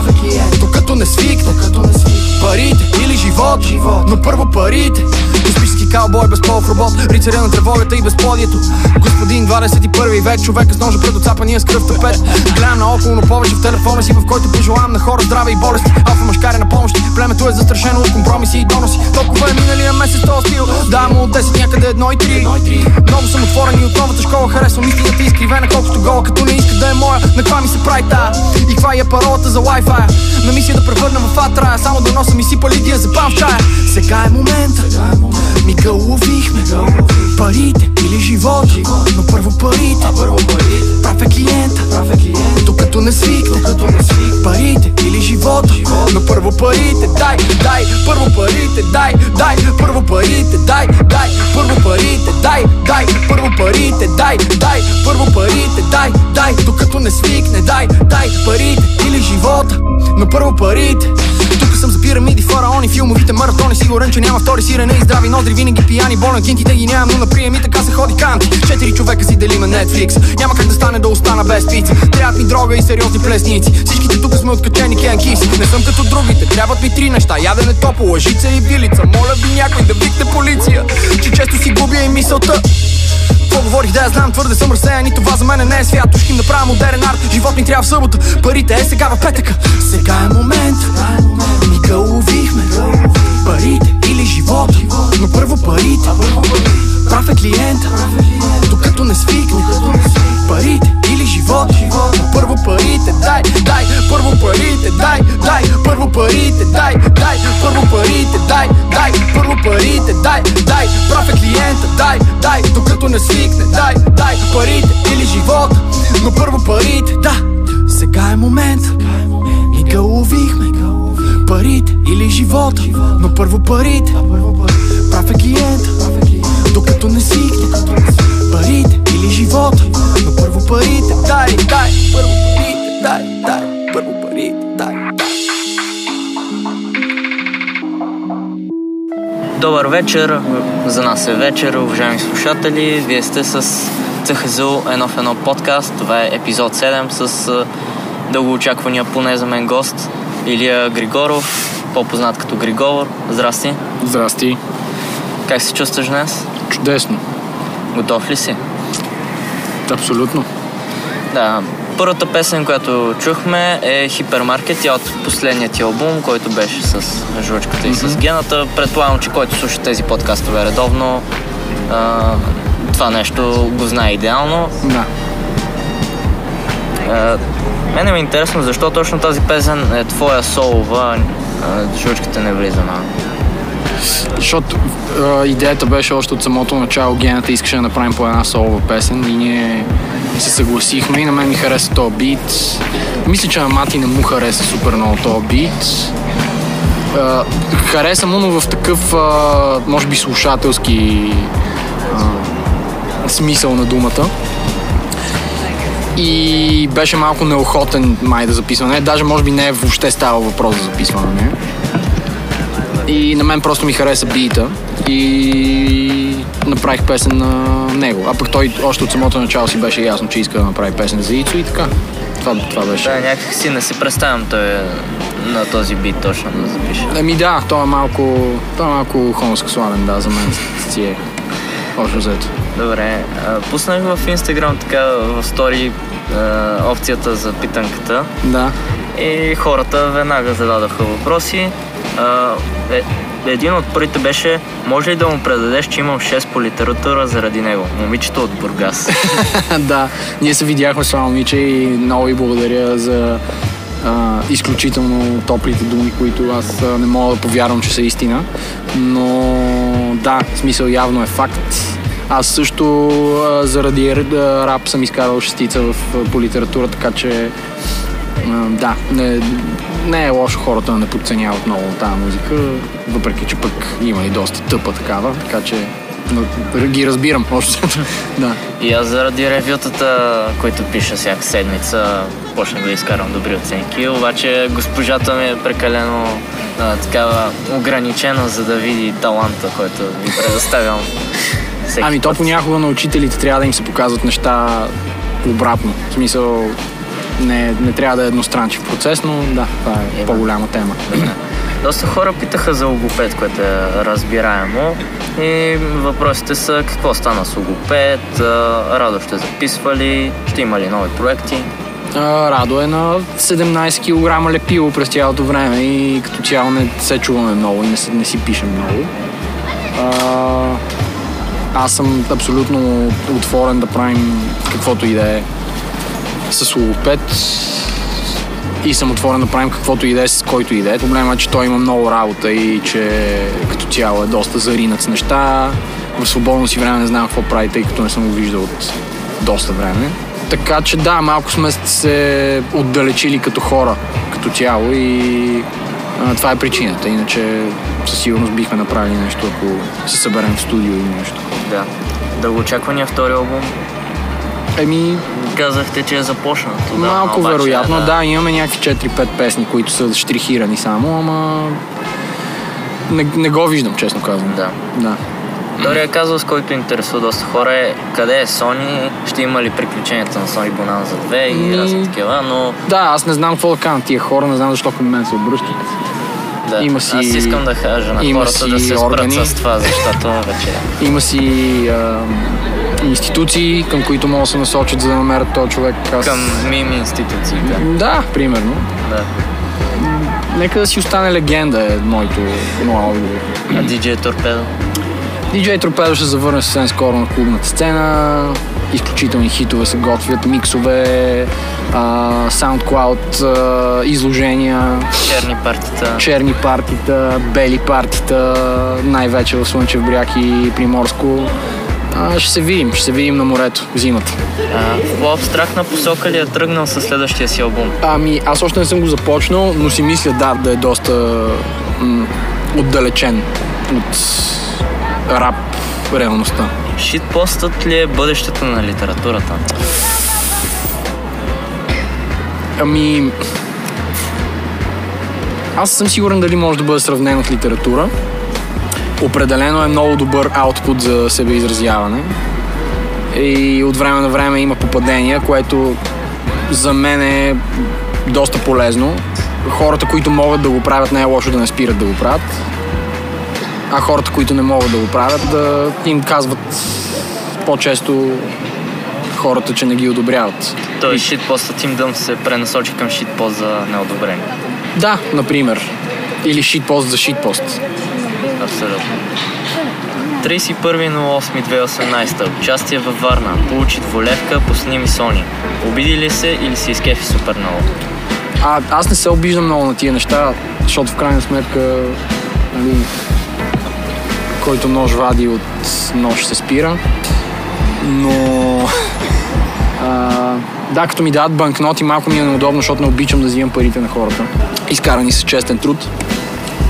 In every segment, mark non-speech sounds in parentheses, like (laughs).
клиент Докато не свикне. Парите или живот Но първо парите. Космически каубой без полов робот Рицаря на тревогата и безплодието. Господин 21 век Човека с ножа пред оцапания с кръв тъпет Гледам наоколо, но повече в телефона си В който пожелавам на хора здраве и болести. Алфа машкари на помощ Племето е застрашено от компромиси и доноси. Толкова е миналия месец този стил. Давам му от 10 някъде едно и три. Много съм отворен и от новата школа Харесвам истината изкривена колкото гола Като не иска да е моя. На каква ми се прави тая? И каква е паролата за Wi-Fi? На мисия да превърна в атрая Само да носа ми си палидия за пам в чая Сега е момента Мига уловихме Парите или живот Но първо парите. Прав е клиента Докато не свикне. Парите или живот Но първо парите. Дай, дай, първо парите Дай, дай, първо парите Дай, дай, първо парите Дай, дай, първо парите Дай, дай, първо парите Дай, дай, докато не свикне. Дай, дай, парите или живота Но първо парите съм за пирамиди, фараони, филмовите маратони. Сигурен, че няма втори сирене и здрави ноздри Винаги пияни, болен, кинтите ги нямам, но на приеми така се ходи канти Четири човека си делиме Netflix. Няма как да стане да остана без пица Трябват ми дрога и сериозни плесници. Всичките тук сме откачени кенкис Не съм като другите, трябват ми три неща. Ядене топо, лъжица и вилица. Моля ви някой да викне полиция Че често си губя и мисълта какво говорих да я знам, твърде съм разсеян и това за мен не е свят. Ушким да правя модерен арт, живот ми трябва в събота. Парите е сега в петъка. Сега е момент, мига уловихме Парите или живота, но първо парите. Прав е клиента, докато не свикне дай, дай, първо парите Дай, дай, първо парите, дай, дай, първо парите Дай, дай, прав е клиента, дай, дай, докато не свикне Дай, дай, парите или живот, но първо парите Да, сега е момент, мига уловихме Парите или живота, но първо парите. Прав е клиента, докато не свикне Парите или живота, но първо парите Дай, дай, първо парите, дай, дай, първо парите, Добър вечер, за нас е вечер, уважаеми слушатели. Вие сте с ЦХЗУ едно в едно подкаст. Това е епизод 7 с дългоочаквания поне за мен гост Илия Григоров, по-познат като Григор. Здрасти. Здрасти. Как се чувстваш днес? Чудесно. Готов ли си? Абсолютно. Да, първата песен, която чухме е Хипермаркет. Тя от последния ти албум, който беше с жучката и с гената. Предполагам, че който слуша тези подкастове редовно, а, това нещо го знае идеално. Да. А, мене ми е интересно защо точно тази песен е твоя солова, а, жучката не влиза на... Защото а, идеята беше още от самото начало Гената искаше да направим по една солова песен и ние се съгласихме и на мен ми хареса този бит. Мисля, че на Мати не му хареса супер много този бит. А, хареса му, но в такъв, а, може би, слушателски а, смисъл на думата. И беше малко неохотен май да записваме. Даже може би не е въобще става въпрос за записване. И на мен просто ми хареса бита и направих песен на него. А пък той още от самото начало си беше ясно, че иска да направи песен за Ицо и така. Това, това беше. Да, някак си не си представям той е на този бит точно да запише. Ами да, той е малко, той е малко хомосексуален, да, за мен си е. Общо взето. Добре, пуснах в Инстаграм така в стори опцията за питанката Да. и хората веднага зададоха въпроси. Е, един от първите беше, може ли да му предадеш, че имам 6 по литература заради него? Момичето от Бургас. (laughs) да, ние се видяхме с това момиче и много ви благодаря за а, изключително топлите думи, които аз а, не мога да повярвам, че са истина. Но да, смисъл явно е факт. Аз също а, заради рап съм изкарал шестица в, по литература, така че да, не, не е лошо хората да не подценяват много тази музика, въпреки че пък има и доста тъпа такава, така че ги разбирам още. (laughs) да. и аз заради ревютата, които пиша всяка седмица, почнах да изкарам добри оценки, обаче госпожата ми е прекалено а, такава ограничена, за да види таланта, който ви предоставям. Ами то понякога на учителите трябва да им се показват неща обратно. В смисъл, не, не трябва да е едностранчив процес, но да, това е Има. по-голяма тема. (clears throat) Доста хора питаха за логопед, което е разбираемо. И въпросите са какво стана с логопед, Радо ще записва ли, ще има ли нови проекти. Радо е на 17 кг лепило през цялото време и като цяло не се чуваме много и не, се- не си пишем много. А, аз съм абсолютно отворен да правим каквото и да е с логопед и съм отворен да правим каквото и да е с който и да. Проблема е, че той има много работа и че като цяло е доста заринат с неща. В свободно си време не знам какво прави, тъй като не съм го виждал от доста време. Така че да, малко сме се отдалечили като хора, като цяло и а, това е причината. Иначе със сигурност бихме направили нещо, ако се съберем в студио или нещо. Да. Дългоочаквания втори албум. Еми, Казахте, че е започнат. отдавна, малко обаче, вероятно, да. имаме някакви 4-5 песни, които са штрихирани само, ама не, не го виждам, честно казвам. Да. да. Втория казус, който интересува доста хора е къде е Sony, ще има ли приключенията на Sony Bonanza 2 и Ми- разни такива, но Да, аз не знам какво да кажа на тия хора, не знам защо към мен се обръщат. да. Има си- Аз искам да кажа на има хората да се спрат органи. с това, защото вече Има си а, институции, към които могат да се насочат, за да намерят този човек. Аз... към мим институциите. Да, примерно. Да. Нека да си остане легенда е моето, моя отговор. А DJ Торпедо? DJ Торпедо ще завърне съвсем скоро на клубната сцена. Изключителни хитове се готвят, миксове, а, SoundCloud, а, изложения, Черни партита. черни партита, бели партита, най-вече в Слънчев бряг и Приморско. А, ще се видим, ще се видим на морето, зимата. А, в по-абстрактна посока ли е тръгнал със следващия си албум? Ами, аз още не съм го започнал, но си мисля да, да е доста м- отдалечен от рап реалността. Шитпостът ли е бъдещето на литературата? Ами, аз съм сигурен дали може да бъде сравнено с литература. Определено е много добър аутпут за себеизразяване. И от време на време има попадения, което за мен е доста полезно. Хората, които могат да го правят, не е лошо да не спират да го правят. А хората, които не могат да го правят, да им казват по-често хората, че не ги одобряват. Той шитпостът им дъм се пренасочи към шитпост за неодобрение. Да, например. Или шитпост за шитпост. Абсолютно. 31.08.2018. Участие във Варна. Получи дволевка по сними Сони. Обиди ли се или се изкефи супер много? А, аз не се обиждам много на тия неща, защото в крайна сметка, нали, който нож вади от нож се спира. Но, (laughs) а, да, като ми дадат банкноти, малко ми е неудобно, защото не обичам да взимам парите на хората. Изкарани с честен труд.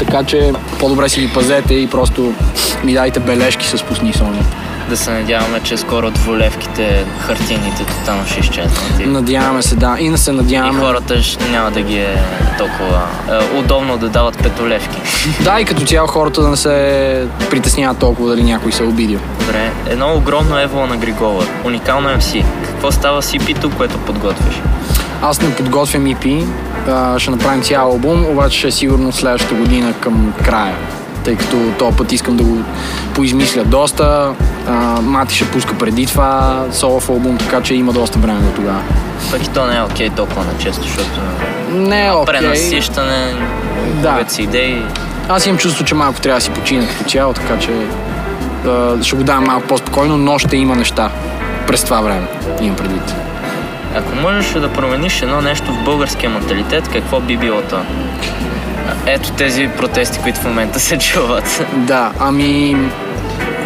Така че по-добре си ги пазете и просто ми дайте бележки с пусни сони. Да се надяваме, че скоро дволевките, хартийните тотално ще изчезнат. И, Надяваме се, да. И не се и надяваме. хората ще няма да ги е толкова е, удобно да дават петолевки. (laughs) Да, и като цяло хората да не се притесняват толкова дали някой се е обидил. Добре, едно огромно ево на Григовър. Уникално MC. Какво става с EP-то, което подготвяш? Аз не подготвям EP, а, ще направим цял албум, обаче е сигурно следващата година към края. Тъй като този път искам да го поизмисля доста. А, Мати ще пуска преди това солов албум, така че има доста време до тогава. Пък и то не е окей толкова на често, защото Не е окей. пренасищане, Да. губят си идеи. Аз имам чувство, че малко трябва да си почина като цяло, така че а, ще го дам малко по-спокойно, но ще има неща през това време, имам предвид. Ако можеш да промениш едно нещо в българския менталитет, какво би било то? Ето тези протести, които в момента се чуват, Да, ами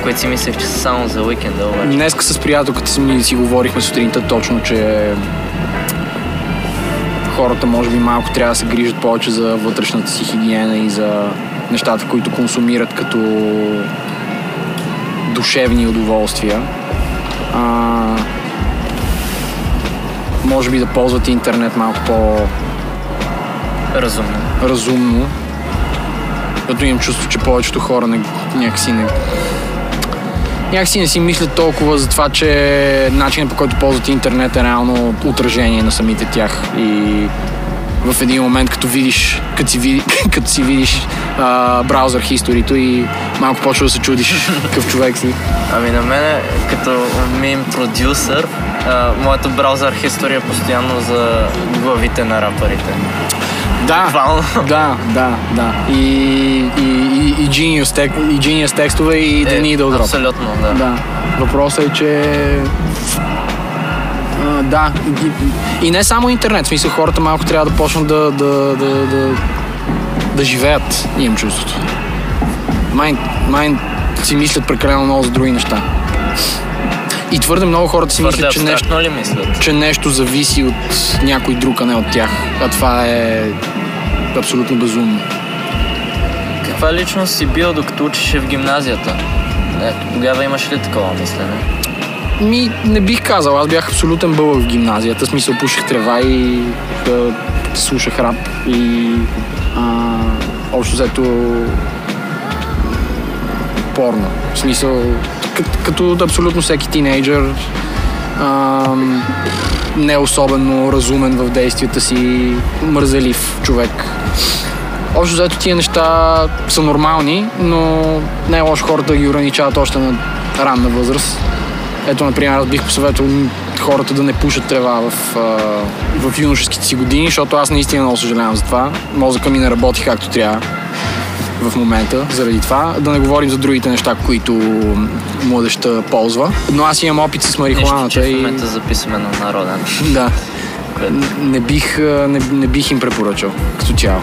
които си мислех, че са само за уикенда, обаче. Днеска с приятелката си ми си говорихме сутринта точно, че хората може би малко трябва да се грижат повече за вътрешната си хигиена и за нещата, които консумират като душевни удоволствия. А, може би да ползват интернет малко Разумно. по-разумно. Като имам чувство, че повечето хора не, някакси не, някакси не си мислят толкова за това, че начинът по който ползват интернет е реално отражение на самите тях и в един момент, като видиш, като си, види, (laughs) като си видиш а, браузър хисторито и малко почва да се чудиш (laughs) какъв човек си. Ами на мен, като мим продюсър, а, моята браузър история е постоянно за главите на рапърите. Да, Буквално. да, да, да. И, и, и, и, genius, тек, и genius текстове и The Needle Drop. Е, Абсолютно, да. Да. Въпросът е, че да, и, и не само интернет, в смисъл хората малко трябва да почнат да, да, да, да, да живеят, имам чувството. Май, май си мислят прекалено много за други неща. И твърде много хората си Твърде мислят, че нещо, ли мислят? че нещо зависи от някой друг, а не от тях. А това е абсолютно безумно. Каква личност си бил докато учеше в гимназията? Ето, тогава имаш ли такова мислене? Ми, не бих казал. Аз бях абсолютен бълък в гимназията. Смисъл, пуших трева и да, слушах рап. И а, общо взето порно. В смисъл, като, като абсолютно всеки тинейджър, а, не особено разумен в действията си, мързелив човек. Общо взето тия неща са нормални, но не е лошо хората да ги ограничават още на ранна възраст. Ето, например, аз бих посъветвал хората да не пушат трева в, в юношеските си години, защото аз наистина много съжалявам за това. Мозъка ми не работи както трябва в момента, заради това. Да не говорим за другите неща, които младеща ползва. Но аз имам опит с Нищо, че марихуаната в и... момента записваме на народен. Да. Не бих, не, не бих им препоръчал като цяло.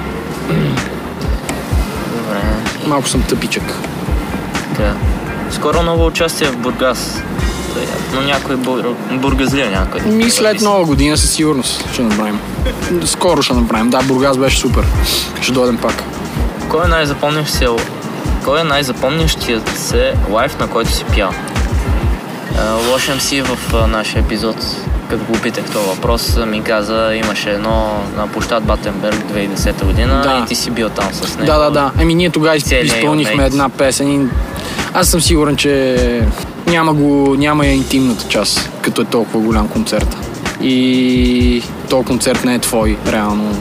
Добре. Малко съм тъпичък. Така. Скоро ново участие в Бургас. Но някой бур... бургазлия някой. Ми след нова година със сигурност ще направим. Скоро ще направим. Да, Бургас беше супер. Ще дойдем пак. Кой е най-запомнящ се... Кой е най-запомнящият се лайф, на който си пял? Е, Лошем си в а, нашия епизод, като го питах този въпрос, ми каза, имаше едно на площад Батенберг 2010 година Да. и ти си бил там с него. Да, да, да. Еми ние тогава изпълнихме една песен и аз съм сигурен, че няма, го, няма я интимната част, като е толкова голям концерт. И този концерт не е твой, реално.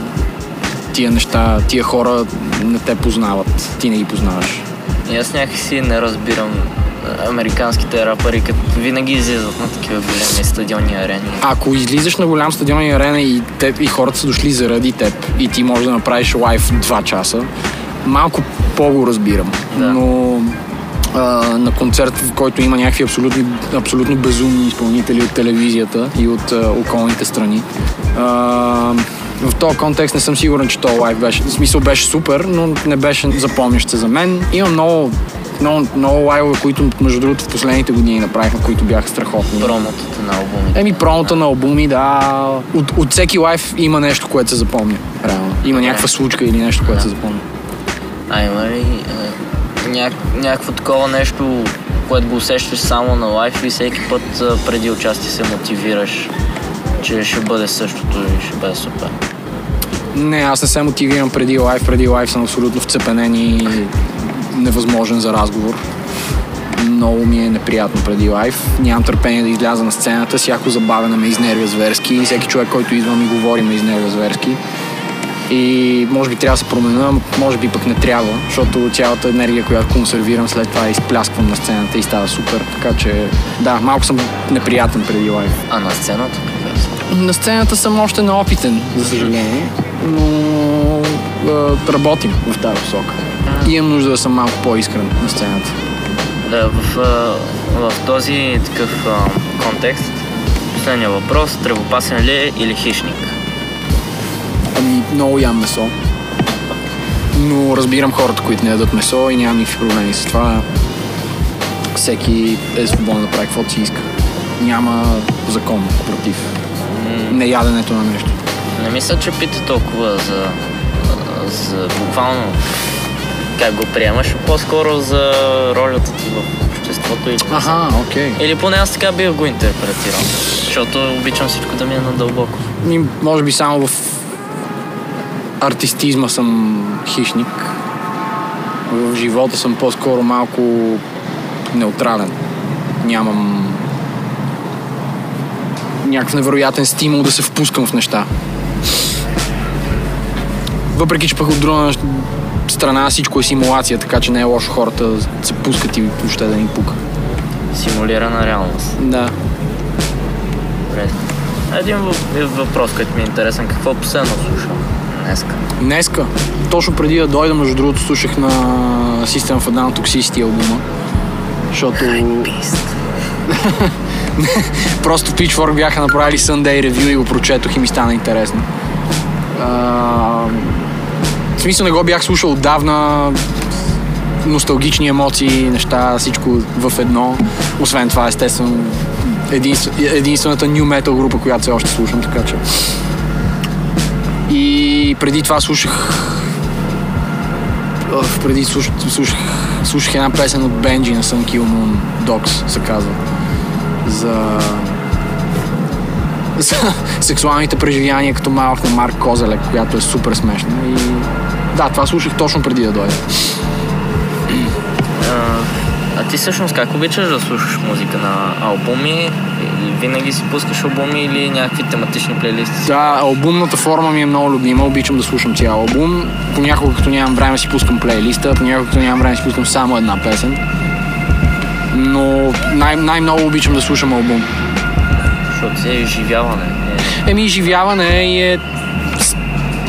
Тия неща, тия хора не те познават. Ти не ги познаваш. И аз някакси не разбирам американските рапъри, като винаги излизат на такива големи стадионни арени. Ако излизаш на голям стадион и арена и, теб, и хората са дошли заради теб и ти можеш да направиш лайв 2 часа, малко по-го разбирам. Да. Но а, на концерт, в който има някакви абсолютно, абсолютно безумни изпълнители от телевизията и от а, околните страни. А, в този контекст не съм сигурен, че този лайв беше. В смисъл беше супер, но не беше запомнящ се за мен. Има много, много, много лайвове, които между другото в последните години направихме, които бяха страхотни. Промотата на албумите. Еми, промота на албуми, да. От, от всеки лайф има нещо, което се запомня. Реално. Има някаква случка или нещо, което се запомня. А има ли е, ня, някакво такова нещо, което го усещаш само на лайф и всеки път преди участие се мотивираш, че ще бъде същото и ще бъде супер. Не, аз не се мотивирам преди лайф. Преди лайф съм абсолютно вцепенен и невъзможен за разговор. Много ми е неприятно преди лайф. Нямам търпение да изляза на сцената. Всяко забавяне ме изнервя зверски. Всеки човек, който идва ми говори, ме изнервя зверски. И може би трябва да се променя, може би пък не трябва, защото цялата енергия, която консервирам, след това изплясквам на сцената и става супер. Така че, да, малко съм неприятен преди лайф. А на сцената? На сцената съм още неопитен, за съжаление, но а, работим в тази посока. Имам нужда да съм малко по-искрен на сцената. Да, в, в този такъв а, контекст, последния въпрос, тревопасен ли е или хищник? Ами, много ям месо. Но разбирам хората, които не ядат месо и нямам никакви проблеми с това. Всеки е свободен да прави каквото си иска. Няма закон против неяденето на нещо. Не мисля, че пита толкова за, за буквално как го приемаш, по-скоро за ролята ти в обществото или, Аха, окей. или поне аз така бих го интерпретирал, защото обичам всичко да ми е надълбоко. Ми, може би само в артистизма съм хищник. В живота съм по-скоро малко неутрален. нямам някакъв невероятен стимул да се впускам в неща. Въпреки, че пък от друга страна всичко е симулация, така че не е лошо хората да се пускат и въобще да ни пука. Симулирана реалност. Да. Добре. Един въ- въпрос, който ми е интересен. Какво последно слушам днеска? Днеска, точно преди да дойда, между другото, слушах на System of a Down Toxicity албума. Защото (laughs) просто в Pitchfork бяха направили Sunday Review и го прочетох и ми стана интересно. А, в смисъл не го бях слушал отдавна. Носталгични емоции, неща, всичко в едно. Освен това, естествено, единств... единствената new metal група, която все още слушам, така че. Преди това слушах преди слуш, слушах, слушах една песен от Бенджи на Sun Kill Moon Dogs, се казва. За, за сексуалните преживявания като малък на Марк Козелек, която е супер смешна. И да, това слушах точно преди да дойда. А, а ти всъщност как обичаш да слушаш музика на албуми? Винаги си пускаш албуми или някакви тематични плейлисти? Да, албумната форма ми е много любима, обичам да слушам цял албум. Понякога като нямам време си пускам плейлиста, понякога като нямам време си пускам само една песен. Но най- най-много обичам да слушам албум. Защото си е изживяване. Е, Еми, изживяване и е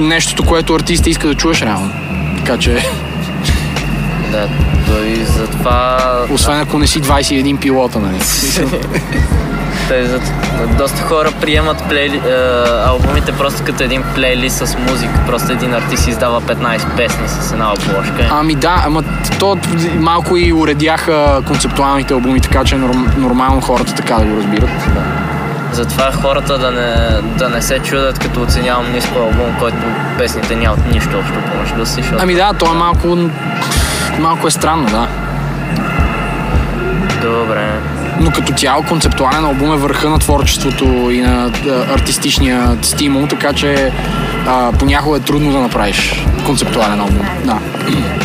нещото, което артиста иска да чуеш реално. Така че, да, той затова... освен ако не си 21 пилота, нали? (laughs) Той, за, доста хора приемат плейли, е, албумите просто като един плейлист с музика. Просто един артист издава 15 песни с една обложка. Ами да, ама то малко и уредяха концептуалните албуми, така че е норм, нормално хората така да го разбират. Затова хората да не, да не се чудят, като оценявам ниско албум, който песните нямат нищо общо помежду си. Защото... Ами да, то е малко, малко е странно, да. Добре. Но като цяло концептуален албум е върха на творчеството и на артистичния стимул, така че а, понякога е трудно да направиш концептуален албум. Да.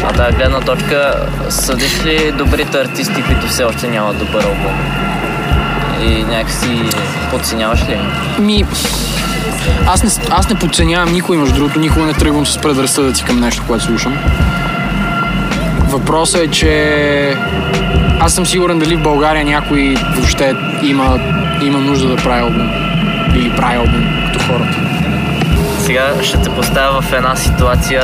А тази гледна точка, съдиш ли добрите артисти, които все още нямат добър албум? И някакси подценяваш ли? Ми, аз не, аз не подценявам никой, между другото, никога не тръгвам с предразсъдъци към нещо, което слушам. Въпросът е, че аз съм сигурен дали в България някой въобще има, има нужда да прави албум. Или прави албум, като хората. Сега ще те поставя в една ситуация.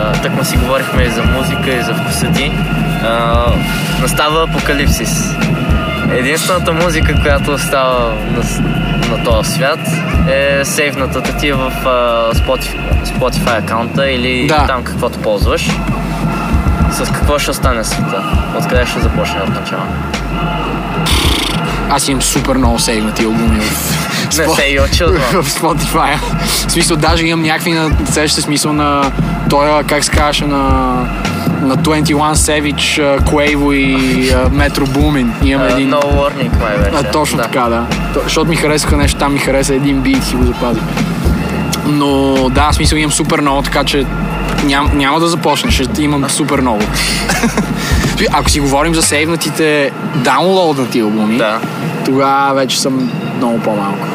а, Тък му си говорихме и за музика, и за вкуса ти. А, Настава апокалипсис. Единствената музика, която остава на, на този свят е сейвната ти в а, Spotify, Spotify акаунта или Да. там каквото ползваш. С какво ще остане света? Откъде ще започне от начало? Аз имам супер много сейвнати албуми в, (laughs) Не Спо- се и очудвам. (laughs) в Spotify. В смисъл, даже имам някакви на сеща смисъл на той, как се казваше, на на 21 Savage, Quavo и а, Metro Boomin. Имам А, един... No Warning май вече. А, точно да. така, да. То- Защото ми харесаха нещо, там ми хареса един бит, си го запазих. Но да, смисъл имам супер много, така че ням, няма да започнеш, ще имам супер много. (laughs) Ако си говорим за сейвнатите даунлоуднати албуми, Да. тогава вече съм много по-малко.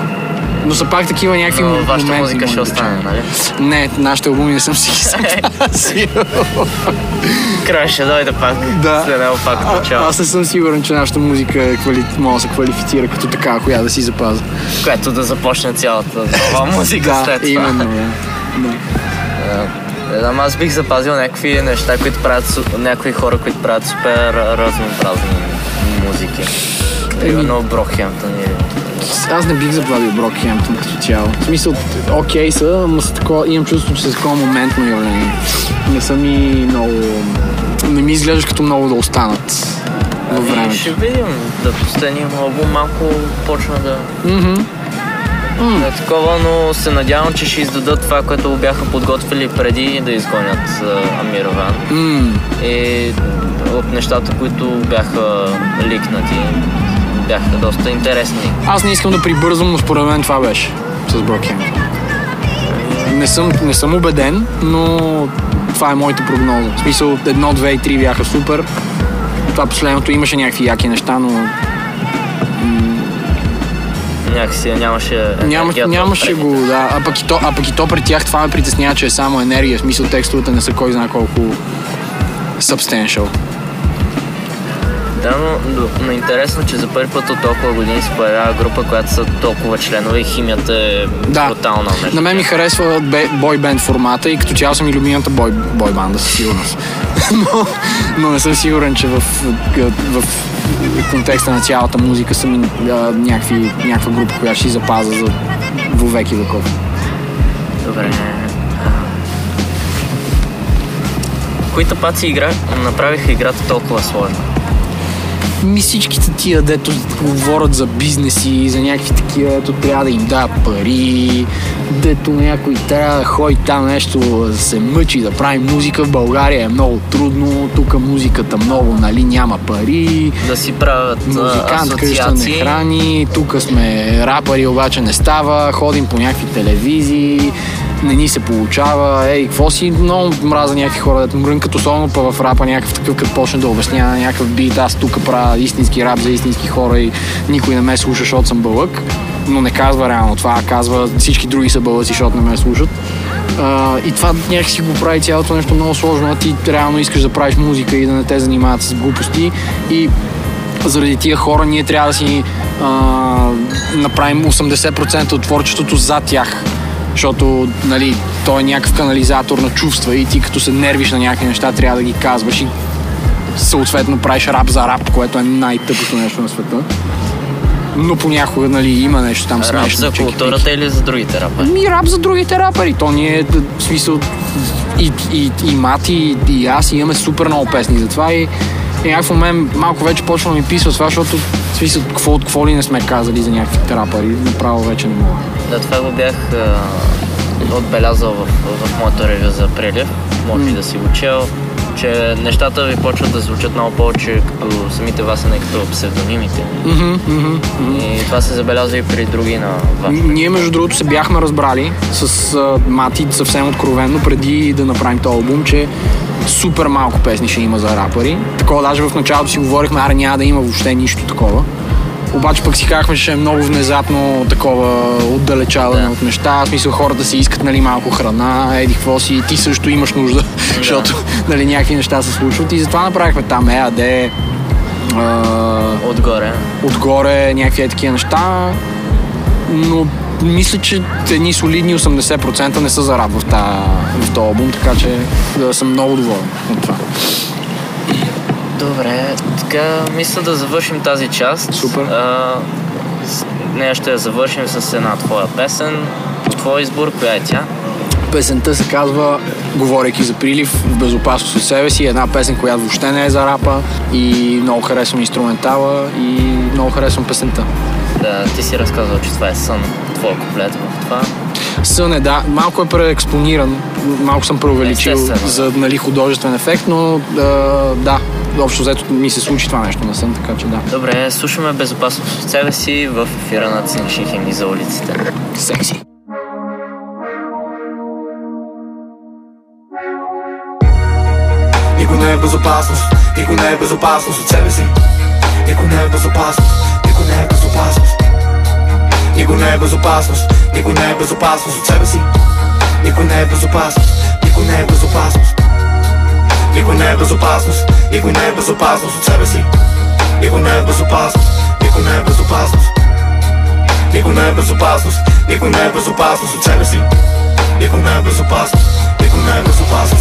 Но са пак такива някакви Но моменти. вашата музика ще остане, нали? Не, нашите албуми не съм си ги запазил. Край ще дойде пак. Да. След него пак начало. Аз не съм сигурен, че нашата музика е квали... може да се квалифицира като така, коя да си запазя. Което да започне цялата нова музика Да, след това. именно, да. (laughs) да. Не знам, аз бих запазил някакви неща, които правят, някои хора, които правят супер разнообразни музики. Примерно Брокхемптън или... Аз не бих запазил Брокхемптън като цяло. В смисъл, окей са, но са такова, имам чувство, че са такова моментно явление. Не са ми много... Не ми изглеждаш като много да останат във Ами, времето. ще видим. Да последния албум малко почна да... Мгм. Е такова, но се надявам, че ще издадат това, което бяха подготвили преди да изгонят а, Амир Ван. М, И от нещата, които бяха ликнати, бяха доста интересни. Аз не искам да прибързвам, но според мен това беше с Брокхемптън. Не съм, не съм убеден, но това е моята прогноза. В смисъл, едно, две и три бяха супер. Това последното имаше някакви яки неща, но някакси нямаше Няма, енергията нямаше го, да. А пък, и то, а пък и то при тях това ме притеснява, че е само енергия. В смисъл текстовете не са кой знае колко substantial. Да, но, но, но интересно, че за първи път от толкова години се появява група, която са толкова членове и химията е Да. брутална. Между На мен ми харесва бе- бой-бенд формата и като цяло съм и любимата бой, бой-банда, със сигурност. Но, но не съм сигурен, че в, в, в контекста на цялата музика съм и някакви, някаква група, която ще запаза за вовеки веков. Добре. Кои тапаци игра, направиха играта толкова сложна? Ми всичките тия, дето говорят за бизнеси, за някакви такива, дето трябва да им дадат пари, дето някой трябва да ходи там нещо, да се мъчи, да прави музика в България е много трудно, тук музиката много, нали, няма пари, Да си правят музикант къща не храни, тук сме рапъри, обаче не става, ходим по някакви телевизии, не ни се получава, ей, какво си, много мраза някакви хора, дето мрънкат, особено па в рапа някакъв такъв, като почне да обяснява някакъв бит, аз тук правя истински рап за истински хора и никой не ме слуша, защото съм бълък, но не казва реално това, казва всички други са бълъци, защото не ме слушат. А, и това някакси го прави цялото нещо много сложно, а ти реално искаш да правиш музика и да не те занимават с глупости и заради тия хора ние трябва да си а, направим 80% от творчеството за тях. Защото, нали, той е някакъв канализатор на чувства и ти като се нервиш на някакви неща, трябва да ги казваш и съответно правиш рап за рап, което е най-тъпото нещо на света. Но понякога, нали, има нещо там Рап смешно. за чеки-пики. културата или за другите рапъри? Ми рап за другите рапъри. То ние, д- в смисъл, и, и, и Мати, и аз имаме супер много песни за това и, и някакъв момент малко вече почва да ми писва това, защото смисъл, какво, какво ли не сме казали за някакви рапъри, направо вече не мога. Да, това го бях отбелязал в, в моето ревю за прелив. Може и да си го чел, че нещата ви почват да звучат много повече като самите вас, а не като псевдонимите. Мгм, мгм. И това се забелязва и при други на вас. Ние, между другото, се бяхме разбрали с а, Мати съвсем откровенно, преди да направим този албум, че супер малко песни ще има за рапъри. Такова даже в началото си говорихме, аре няма да има въобще нищо такова. Обаче пък си казахме, че е много внезапно такова отдалечаване Да. от неща. В смисъл хората си искат нали, малко храна, еди какво си, ти също имаш нужда, (laughs) защото нали, някакви неща се случват. И затова направихме там ЕАД, а, Отгоре. отгоре някакви е такива неща, но мисля, че едни солидни 80% не са за рап в, та, в този албум, така че да съм много доволен от това. Добре, така мисля да завършим тази част. Супер. А, нея ще я завършим с една твоя песен. Твой избор, коя е тя? Песента се казва Говорейки за прилив в безопасност от себе си. Една песен, която въобще не е за рапа и много харесвам инструментала и много харесвам песента. Да, ти си разказал, че това е сън. Твой куплет в това. Сън е, да, малко е преекспониран, малко съм преувеличил за нали, художествен ефект, но а, да, общо взето ми се случи това нещо на сън, така че да. Добре, слушаме безопасност от себе си в ефира на цинични химни за улиците. Секси. Никой не е безопасност, никой не е безопасност от себе си. Никой не е безопасност, никой не е безопасност. Никой не е безопасност, никой не е безопасност от себе си. Никой не е безопасност, никой не е безопасност. Никой не е безопасност, никой не е безопасност от себе си. Никой не е безопасност, никой не е безопасност. Никой не е безопасност, никой не е безопасност от себе си. Никой не е безопасност, никой не е.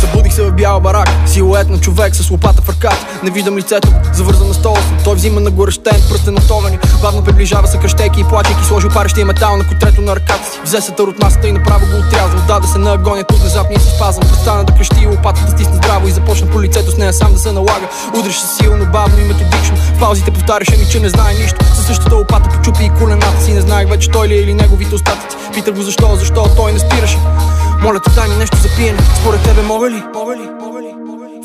Събудих се в бял барак, силует на човек с лопата в ръката. Не виждам лицето, завързан на стола съм Той взима на горещен пръстен от огъни Бавно приближава се кръщейки и плачейки Сложил парещия метал на котрето на ръката си. Взе се тър от масата и направо го отрязал Даде се на агония, тук внезапно си спазвам. Престана да крещи и лопатата стисна здраво И започна по лицето с нея сам да се налага. Удреше силно, бавно и методично. В паузите повтаряше ми, че не знае нищо. Със същата лопата почупи и колената си. Не знаех вече той ли е или неговите остатъци. Питах го защо, защо той не спираше моля те, дай ми нещо за пиене. Според тебе мога ли? Мога ли? Мога ли?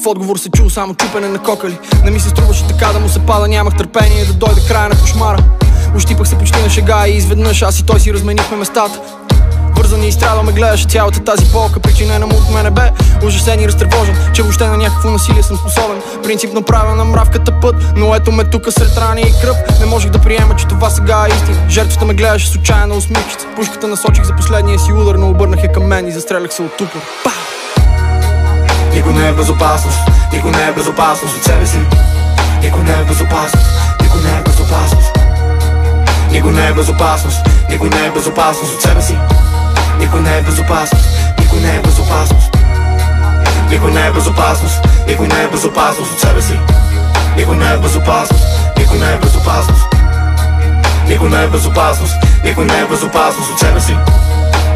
В отговор се чул само чупене на кокали. Не ми се струваше така да му се пада, нямах търпение да дойде края на кошмара. Ощипах се почти на шега и изведнъж аз и той си разменихме местата. Вързан и изстрадал ме гледаше цялата тази болка. Причинена му от мене бе ужасен и разтревожен Че въобще на някакво насилие съм способен. Принципно правя на мравката път Но ето ме тука сред рани и кръв. Не можех да приема, че това сега е истина. Жертвата ме гледаше с отчаяна усмивчица. Пушката насочих за последния си удар Но обърнах я към мен и застрелях се от упор Па! Никой не е безопасност, никой не е безопасност от себе си. Никой не е безопасност, никой не е безопасност Никой не е безопасност, никой не е безопасност от себе си Никой не е безопасност, никой не е безопасност Никой не е безопасност, никой не е безопасност от себе си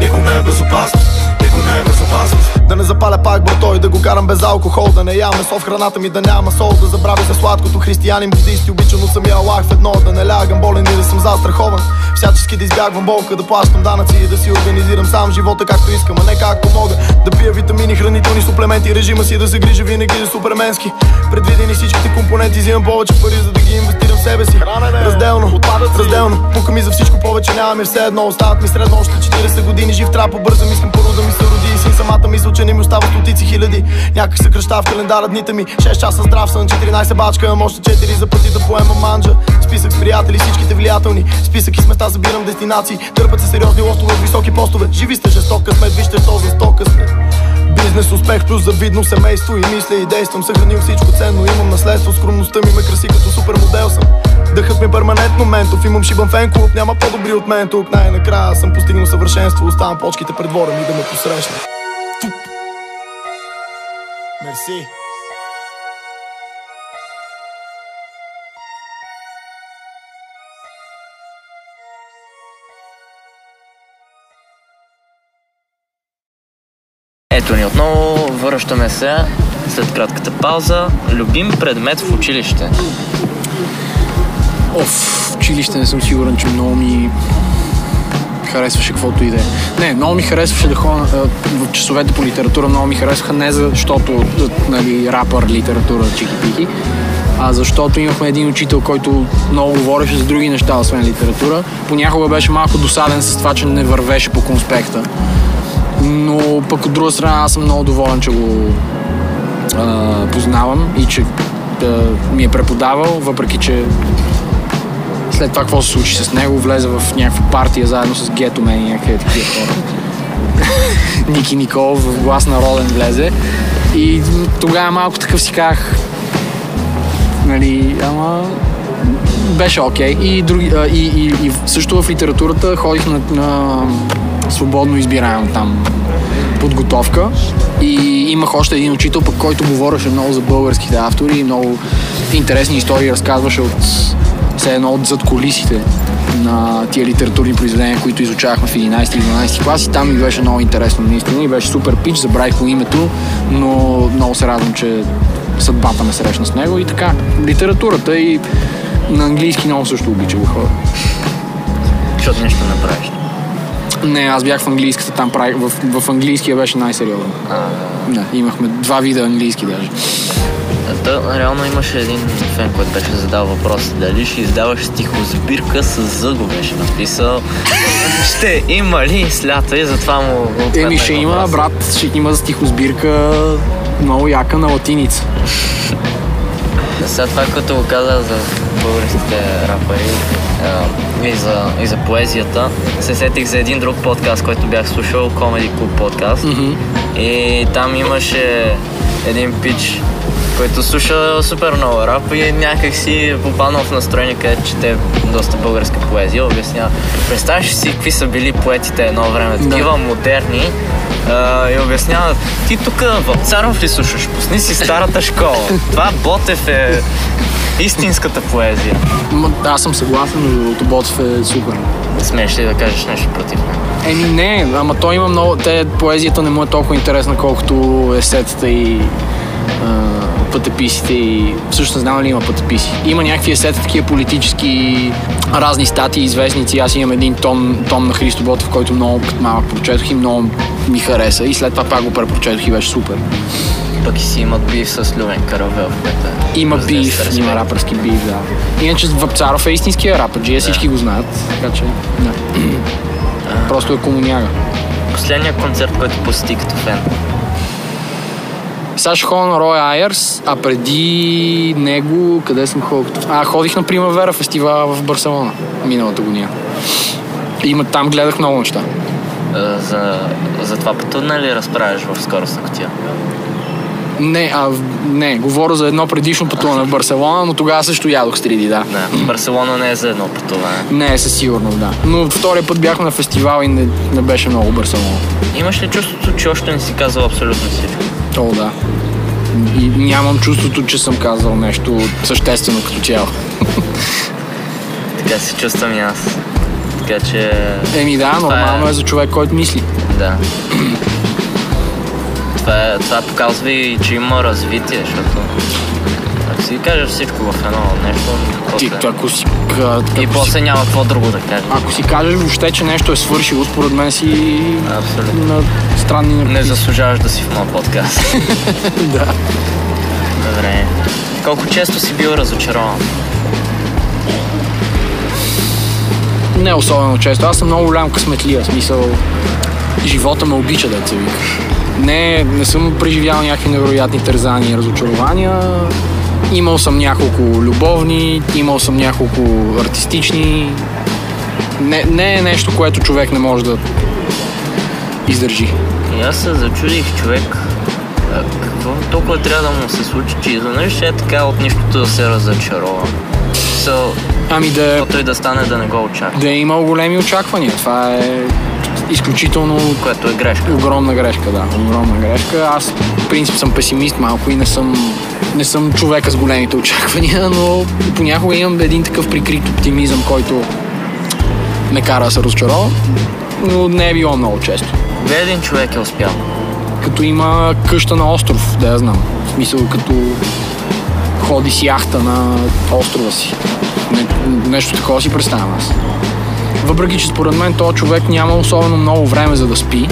Никой не е безопасност, никой Да не запаля пак брато и да го карам без алкохол Да не ям месо в храната ми, да няма сол Да забравя за сладкото. Християнин буддисти Обичан от самия Аллах в едно. Да не лягам болен и да съм застрахован. Всячески да избягвам болка, да плащам данъци И да си организирам сам живота както искам А не както мога. Да пия витамини, хранителни суплементи Режима си да се грижа винаги за суперменски. Предвидени всичките компоненти Взимам повече пари, за да ги инвестирам в себе си. Разделно, разделно. Пука ми за всичко повече, няма ми все едно. Остават ми средно още 40 години Жив трябва побързам, искам първо да ми се роди самата мисъл, че не ми остава стотици хиляди. Някак се кръща в календара дните ми. 6 часа здрав съм, 14 бачка още 4 за пъти да поемам манджа. Списък с приятели, всичките влиятелни. Списък и с места забирам дестинации. Търпат се сериозни лостове високи постове. Живи сте жесток късмет, вижте то за късмет Бизнес, успех плюс завидно семейство И мисля и действам, съхранил всичко ценно Имам наследство, скромността ми ме краси като супермодел съм. Дъхът ми перманентно ментов. Имам шибан фен клуб, няма по-добри от мен тук. Най-накрая съм постигнал съвършенство. Оставам почките пред двора ми да ме посрещне Мерси Ето ни отново, връщаме се след кратката пауза. Любим предмет в училище. Оф, в училище не съм сигурен, че много ми харесваше каквото и да е. Не, много ми харесваше да ходя в часовете по литература, много ми харесваха не защото нали, рапър литература чики-пики, а защото имахме един учител, който много говореше за други неща, освен литература. Понякога беше малко досаден с това, че не вървеше по конспекта. Но пък от друга страна аз съм много доволен, че го а, познавам и че а, ми е преподавал, въпреки че след това какво се случи с него, влезе в някаква партия заедно с Гето Мен и някакви такива хора. (laughs) Ники Никол в глас народен влезе. И тогава малко такъв си казах, нали, ама беше окей. Okay. И, други, и, и, и също в литературата ходих на, на свободно избираем там подготовка и имах още един учител, пък който говореше много за българските автори и много интересни истории разказваше от все едно от зад колисите на тия литературни произведения, които изучавахме в 11 или 12 клас и там ми беше много интересно наистина и беше супер пич, забравих по името, но много се радвам, че съдбата ме срещна с него и така. Литературата и на английски много също обича го хора. Защото нещо не правиш. Не, аз бях в английската, там правих, в, в английския беше най-сериозен. Да, имахме два вида английски даже. Та, реално имаше един фен, който беше задал въпрос дали ще издаваш стихосбирка с З го беше написал. ще има ли с лято и затова му Еми ще има, брат, ще има стихосбирка много яка на латиница. Сега това, като го каза за българските рапъри а, и, за, и за поезията, се сетих за един друг подкаст, който бях слушал, Comedy Club подкаст. И там имаше един пич, който слуша супер много рап и някак си е попаднал в настроение, където чете доста българска поезия. Обяснява. Представяш си какви са били поетите едно време, такива модерни, а, и обяснява, ти тук в Царов ли слушаш? Пусни си старата школа. (laughs) Това Ботев е истинската поезия. Ма, аз съм съгласен, другото, Ботев е супер. Смееш ли да кажеш нещо против него? Еми не, ама той има много... Те, поезията не му е толкова интересна, колкото есетата и а, пътеписите и... Всъщност знам ли има пътеписи. Има някакви есета, такива политически разни статии, известници. Аз имам един том, том на Христо Ботев, който много малък прочетох и много ми хареса. И след това пак го препрочетох и беше супер. Пък и си имат бив с Любен Каравел, което е Има респект. има рапърски биф, да. Иначе Вапцаров е истинския рапър, всички го знаят, така че да. Просто е комуняга. Последният концерт, който посети като фен. Сега ще ходя на Рой Айърс, а преди него, къде съм ходил? А, ходих на Примавера фестивал в Барселона миналата година. Има, там гледах много неща. А, За, за това пътуване ли разправяш в скоростна котия? Не, а, не, говоря за едно предишно пътуване в Барселона, но тогава също ядох с 3D, да. Да, Барселона не е за едно пътуване. Не, със сигурност, да. Но втория път бяхме на фестивал и не, не беше много Барселона. Имаш ли чувството, че още не си казал абсолютно всичко? О, да. И нямам чувството, че съм казал нещо съществено като цяло. (laughs) Така се чувствам и аз. Така че... Еми да, Това нормално е за човек, който мисли. Да. (clears throat) Това, това показва и, че има развитие, защото ако си кажеш всичко в едно нещо, Ти, после... ако си, и ако си, после няма какво друго да кажеш. ако си кажеш въобще, че нещо е свършило, според мен си Абсолютно. на странни Не наркотици. заслужаваш да си в моят подкаст. (laughs) Да. Добре. Колко често си бил разочарован? Не особено често. Аз съм много голям късметлия. Смисъл, живота ме обича, да се вика. Не, не съм преживял някакви невероятни тързания и разочарования. Имал съм няколко любовни, имал съм няколко артистични. Не, не е нещо, което човек не може да издържи. И аз се зачудих човек. Какво толкова трябва да му се случи, че изведнъж е така от нищото да се разочарова. So, Ами да, каквото и да стане да не го очаква, да е имал големи очаквания. Това е изключително което е грешка. Огромна грешка, да. Огромна грешка. Аз, в принцип, съм песимист малко и не съм, не съм човека с големите очаквания, (laughs) но понякога имам един такъв прикрит оптимизъм, който ме кара да се разочаровам, но не е било много често. Кога един човек е успял? Като има къща на остров, да я знам. В смисъл, като ходи с яхта на острова си. Не, нещо такова си представям аз. Въпреки, че според мен този човек няма особено много време за да спи,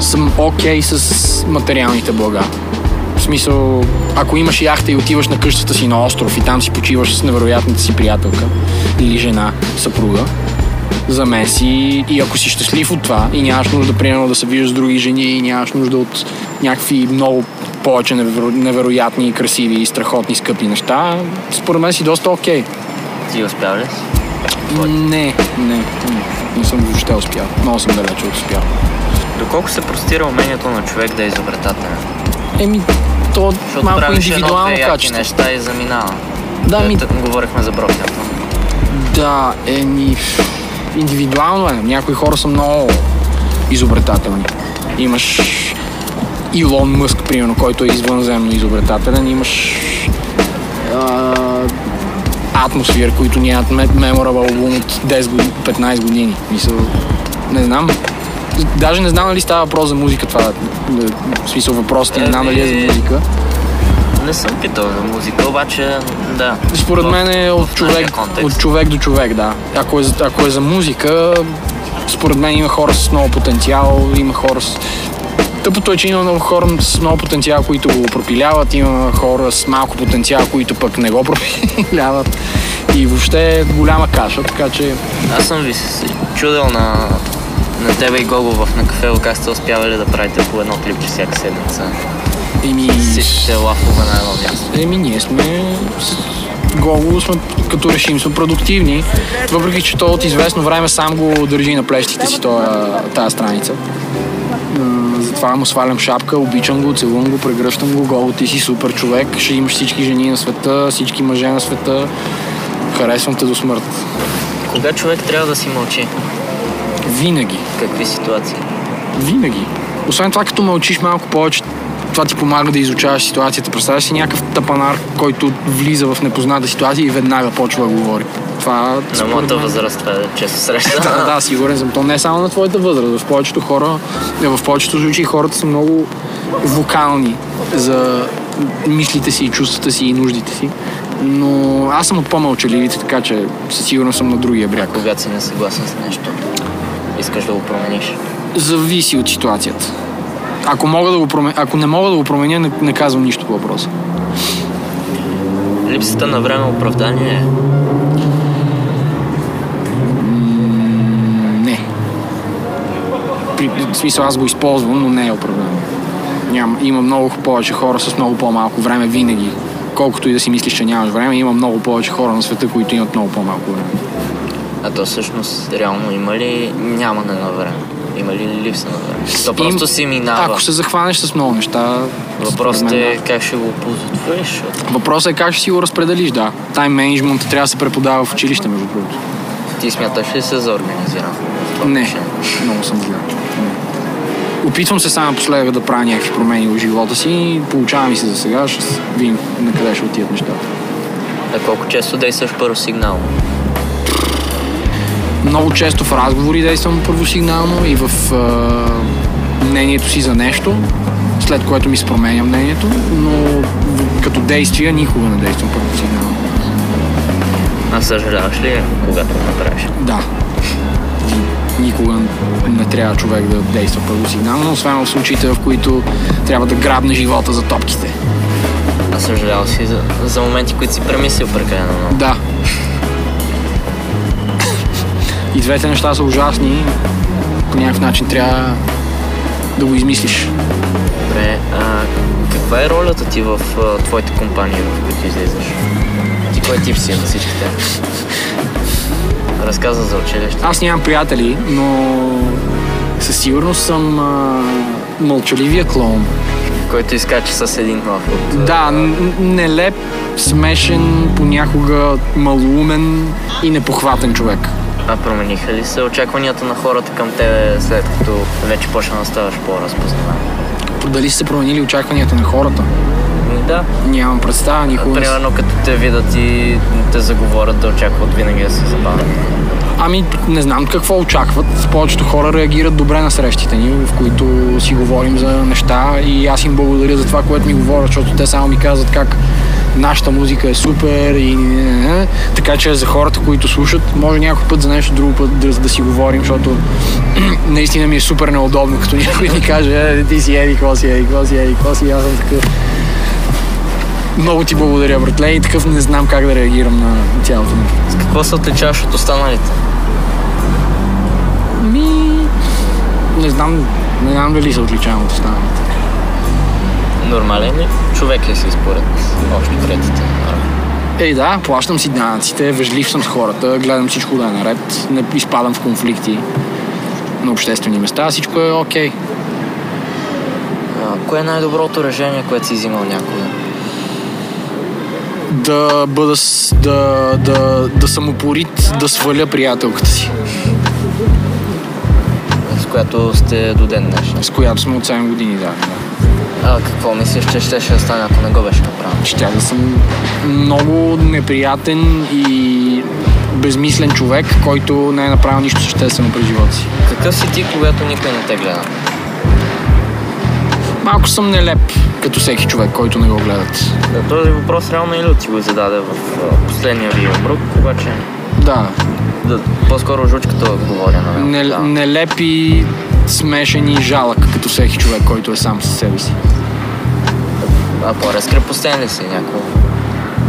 съм окей с материалните блага. В смисъл, ако имаш яхта и отиваш на къщата си на остров и там си почиваш с невероятната си приятелка или жена, съпруга, за мен си и ако си щастлив от това и нямаш нужда, примерно, да се виждаш с други жени и нямаш нужда от някакви много повече неверо... невероятни, красиви и страхотни, скъпи неща, според мен си доста окей. Ти успял ли? Не, не, не, не съм въобще успял. Много съм далече от успял. Доколко се простира умението на човек да е изобретателен? Еми, то Защото малко индивидуално яки качество. неща и заминава. Да, ми- Ето, Говорихме за Брокенто. Да, еми, индивидуално е. Някои хора са много изобретателни. Имаш Илон Мъск, примерно, който е извънземно изобретателен. Имаш а, атмосфер, които нямат меморабъл албум от 10 години, 15 години. Мисъл, не знам. Даже не знам дали става въпрос за музика това. В смисъл въпросът не знам дали е за Еми, музика. Не съм питал за музика, обаче да. Според мен е от човек, от човек до човек, да. Ако е, за- ако е за музика, според мен има хора с много потенциал, има хора с... Тъпото е, че има много хора с много потенциал, които го пропиляват, има хора с малко потенциал, които пък не го пропиляват. И въобще е голяма каша, така че Аз съм ви се чудил на, на тебе и Гого в на кафе, как сте успявали да правите по едно клипче всяка седмица. еми, Всичките лафове на едно място. еми ние сме Гого сме, като решим, сме продуктивни, въпреки че той от известно време сам го държи на плещите си тази страница. Затова му свалям шапка, обичам го, целувам го, прегръщам го, Гого, ти си супер човек, ще имаш всички жени на света, всички мъже на света, харесвам те до смърт. Кога човек трябва да си мълчи? Винаги, какви ситуации? винаги. Освен това, като мълчиш малко повече, това ти помага да изучаваш ситуацията. Представяш си някакъв тапанар, който влиза в непозната ситуация и веднага почва да говори. Това На моята мен- възраст това е често среща. (laughs) Да, да, сигурен съм. То не е само на твоята възраст. В повечето хора, е, в повечето случаи хората са много вокални за мислите си, чувствата си и нуждите си. Но аз съм от по-мълчаливите, така че със сигурност съм на другия бряг. Когато си не съгласен с нещо, искаш да го промениш. Зависи от ситуацията. Ако, мога да го променя, ако не мога да го променя, не, не казвам нищо по въпроса. Липсата на време оправдание е. Не. При, в смисъл аз го използвам, но не е оправдано. Ням, има много повече хора с много по-малко време винаги. Колкото и да си мислиш, че нямаш време, има много повече хора на света, които имат много по-малко време. А то всъщност реално има ли нямане на време? Има ли липса на време? То просто си минава. Ако се захванеш с много неща... Въпросът е как ще го оползотвориш, Въпросът е как ще си го разпределиш, да. Тайм менеджмент трябва да се преподава в училище, между другото. ти смяташ ли се за организиран? Не, много съм зле. Опитвам се само напоследък да правя някакви промени в живота си и получавам и се за сега. Ще видим на къде ще отидат нещата. А колко често действаш първо сигнал? Много често в разговори действам първосигнално и в а, мнението си за нещо, след което ми се променя мнението, но като действия никога не действам първосигнално. А съжаляваш ли, когато го направиш? Да. Никога не трябва човек да действа първосигнално, освен в случаите, в които трябва да грабне живота за топките. А съжаляваш си за, за моменти, които си премислил прекалено много. Да. И двете неща са ужасни. По някакъв начин трябва да го измислиш. Добре, а каква е ролята ти в а, твоите компании, в които излизаш? Ти кой тип си на всичките? Разказа за училище. Аз нямам приятели, но със сигурност съм а, мълчаливия клоун. Който изкача с един нов от... Да, нелеп, смешен, понякога малумен и непохватен човек. А промениха ли се очакванията на хората към тебе, след като вече почна да ставаш по-разпознаваем? Дали са се променили очакванията на хората? Да. Нямам представа никога. Примерно като те видят и те заговорят да очакват винаги да се забавят. Ами, не знам какво очакват. Повечето хора реагират добре на срещите ни, в които си говорим за неща и аз им благодаря за това, което ми говорят, защото те само ми казват как нашата музика е супер и е, така че за хората, които слушат, може някой път за нещо друго път да, да си говорим, защото (clears throat) наистина ми е супер неудобно, като някой ми каже, е, ти си еди, какво си, еди, какво си, еди, какво си, аз съм такъв. Много ти благодаря, братле, и такъв не знам как да реагирам на цялото нещо. С какво се отличаваш от останалите? Ми... Не знам, не знам дали се отличавам от останалите. Нормален ли? Човек ли си според общо приятите? Ей да, плащам си данъците, вежлив съм с хората, гледам всичко да е наред, не изпадам в конфликти на обществени места, всичко е окей. А, кое е най-доброто решение, което си взимал някога? Да бъда, да, да, да съм упорит, да сваля приятелката си, С която сте до ден днешен. с която сме от 7 години, да. А какво мислиш, че ще, ще стане, ако не го беше направил? Щях да съм много неприятен и безмислен човек, който не е направил нищо съществено през живота си. Какъв си ти, когато никой не те гледа? Малко съм нелеп, като всеки човек, който не го гледат. Да, този въпрос реално Илю ти го зададе в последния ви обрук, обаче Да, да, по-скоро жучката отговоря на него. не, да. нелеп и смешен и жалък, като всеки човек, който е сам със себе си. А по-разкрепостен ли си някой?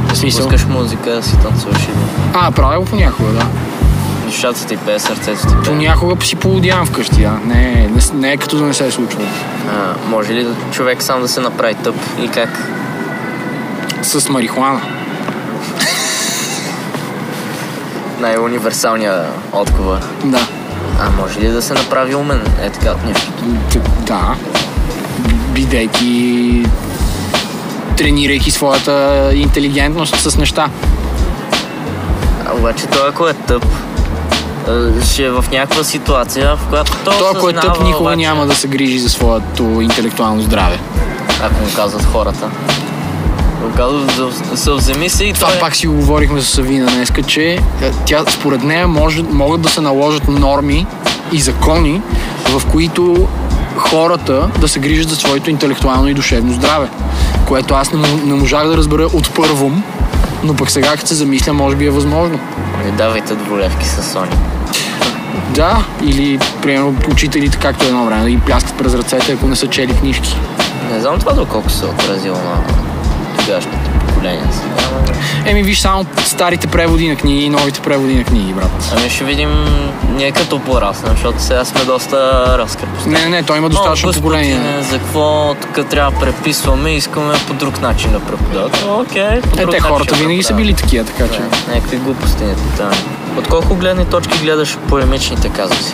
В смисъл? Пускаш музика, си танцуваш и А, правя го понякога, да. Душата ти пее, сърцето ти пее. Понякога си полудявам вкъщи, да. Не, не, не е като да не се е случвало. А, може ли човек сам да се направи тъп и как? С марихуана. Най-универсалният отговор. Да. А може ли да се направи умен? Е така от нещо. Т- Да. Бидейки тренирайки своята интелигентност с неща. А, обаче той ако е тъп, ще е в някаква ситуация, в която той, Той, ако е тъп, никога обаче, няма да се грижи за своето интелектуално здраве. Ако му казват хората. Да се и Това той... пак си го говорихме с Савина днеска, че е, тя, според нея може, могат да се наложат норми и закони, в които хората да се грижат за своето интелектуално и душевно здраве. Което аз не, не можах да разбера от първом, но пък сега, като се замисля, може би е възможно. Не давайте дволевки с Сони. Да, или, примерно, учителите, както едно време, да ги пляскат през ръцете, ако не са чели книжки. Не знам това доколко се е отразило на тогашното поколение. Еми, виж само старите преводи на книги и новите преводи на книги, брат. Ами ще видим ние като пораснем, защото сега сме доста разкрепостени. Не, не, не, той има достатъчно О, поколение. господине, за какво тук трябва да преписваме и искаме по друг начин да преподават? Окей, по Е, те хората винаги са били такива, така че. Някакви глупости не питаме. От колко гледни точки гледаш полемичните казуси?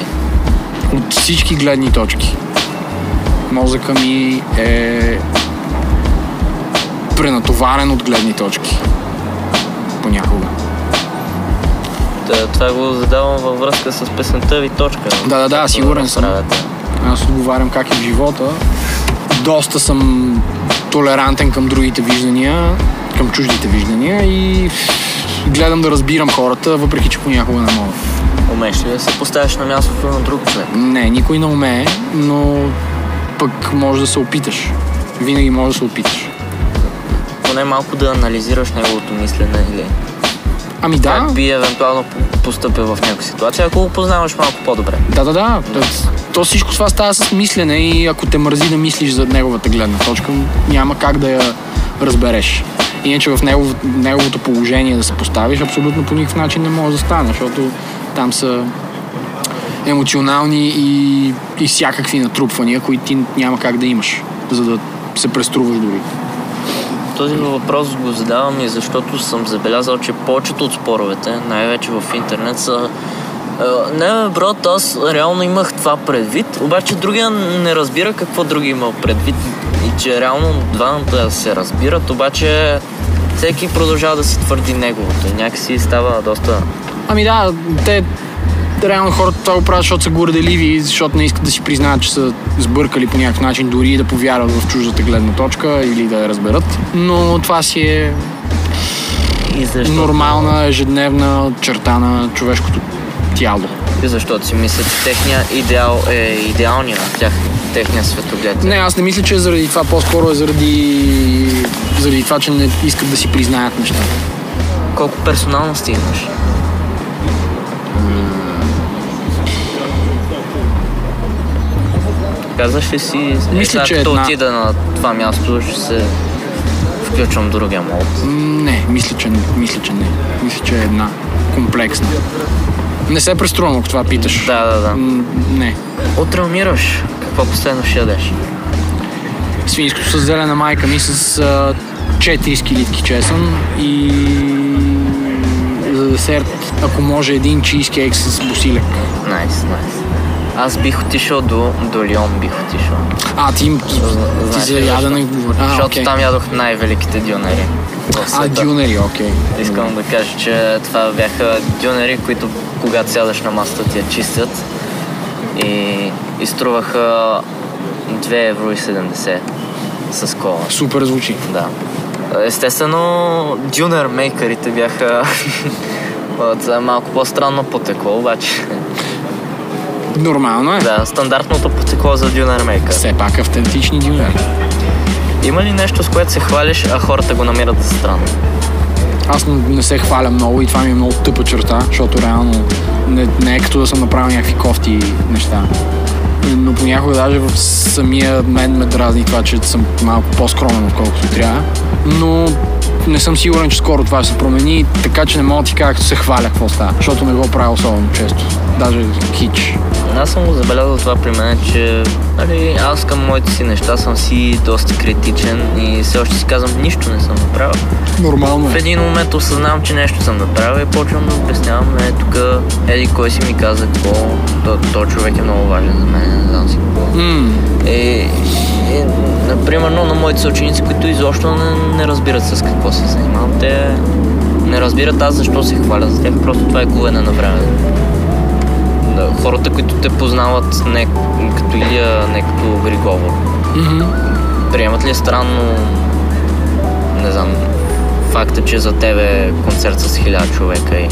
От всички гледни точки. Мозъка ми е пренатоварен от гледни точки. Понякога. Та, това го задавам във връзка с песента ви точка. Да, да, да, сигурен съм. Аз отговарям как е в живота. Доста съм толерантен към другите виждания, към чуждите виждания и гледам да разбирам хората, въпреки че понякога не мога. Умееш ли да се поставиш на мястото на друг човек? Не, никой не умее, но пък може да се опиташ. Винаги може да се опиташ. Поне малко да анализираш неговото мислене или Ами да, как би евентуално по- постъпил в някаква ситуация, ако го познаваш малко по-добре. да, да, да. То, всичко това става с мислене и ако те мързи да мислиш за неговата гледна точка, няма как да я разбереш. Иначе в негов, неговото положение да се поставиш, абсолютно по никакъв начин не може да стане, защото там са емоционални и, и всякакви натрупвания, които ти няма как да имаш, за да се преструваш дори. Този въпрос го задавам и защото съм забелязал, че повечето от споровете, най-вече в интернет, са е, не, брат, аз реално имах това предвид, обаче другия не разбира какво други имал предвид и че реално двамата се разбират, обаче всеки продължава да си твърди неговото и някакси става доста... Ами да, те реално хората това го правят, защото са горделиви, защото не искат да си признаят, че са сбъркали по някакъв начин, дори и да повярват в чуждата гледна точка или да я разберат. Но това си е И защото, нормална, ежедневна черта на човешкото тяло. и защото си мисля, че техния идеал е идеалния, тях, техния светоглед. Не, аз не мисля, че е заради това, по-скоро е заради, заради това, че не искат да си признаят нещата. Колко персоналности имаш? Казваш ли си, е, Мисля, сега че като една- отида на това място, ще се включвам другия мод. Не, мисля, че, мисля, че не. Мисля, че е една комплексна. Не се преструвам, ако това питаш. Да, да, да. М, Не. Утре умираш. Какво последно ще ядеш? Свинското с зелена майка ми с а, 4 скилитки чесън и за десерт, ако може, един чизкейк с босилек. Найс, найс. Аз бих отишъл до, до Лион, бих отишъл. А, ти, ти Знаеш за ли ядене говори. Защото окей. там ядох най-великите дюнери. А, дюнери, окей. Искам да кажа, че това бяха дюнери, които когато сядаш на масата ти я чистят и, и струваха 2 евро и 70 с кола. Супер звучи. Да. Естествено, дюнер мейкърите бяха (laughs) е малко по-странно потекло, обаче Нормално е. да, стандартното потекло за дюнер мейкър. Все пак автентични дюнери. Има ли нещо, с което се хвалиш, а хората го намират за странно? Аз не, не се хваля много и това ми е много тъпа черта, защото реално не, не е като да съм направил някакви кофти неща. Но понякога даже в самия мен ме дразни това, че съм малко по-скромен, отколкото трябва. Но не съм сигурен, че скоро това ще се промени, така че не мога да ти кажа, като се хваля какво става, защото не го правя особено често. Даже хич. Аз съм го забелязал това при мен, че нали, аз към моите си неща съм си доста критичен и все още си казвам, нищо не съм направил. Нормално В е. един момент осъзнавам, че нещо съм направил и почвам да обяснявам, е, тук еди кой си ми каза какво, то, то човек е много важен за мен, не знам си какво. М, И, и, например, на моите съученици, които изобщо не, не разбират с какво се занимавам, те не разбират аз защо се хваля за тях, просто това е губене на време. Да, хората, които те познават не като Илия, не като Григовор, мгм. приемат ли е странно, не знам, факта, че за тебе концерт с хиляда човека и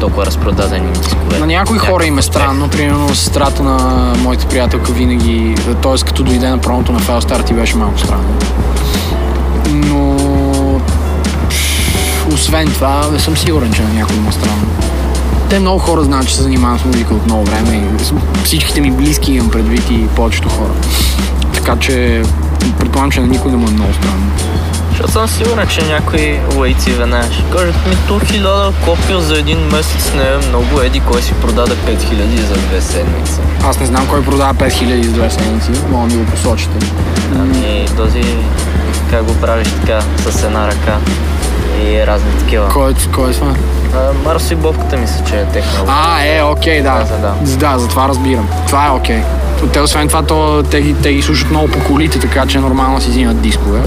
толкова разпродадени дискове. На някои хора им е странно, примерно сестрата на моята приятелка винаги, т.е. като дойде на промото на Фелстар ти беше малко странно. Но освен това, не съм сигурен, че на някой има странно. Те много хора знаят, че се занимавам с музика от много време и всичките ми близки имам предвид и повечето хора. Така че предполагам, че на никой не му е много странно. Защото съм сигурен, че някои лайци веднага ще кажат ми то хиляда копия за един месец не е много, еди кой си продаде 5000 за две седмици. Аз не знам кой продава 5000 за две седмици, мога да ми го посочите. Ами този, как го правиш така, с една ръка и разни такива. Кой, е- кой е това? А, Марсо и Бобката мисля, че е техна. А, е, окей, да. Да, да, Да, за това разбирам. Това е окей. Те, освен това, то, те, ги- те ги слушат много по колите, така че нормално си взимат дискове.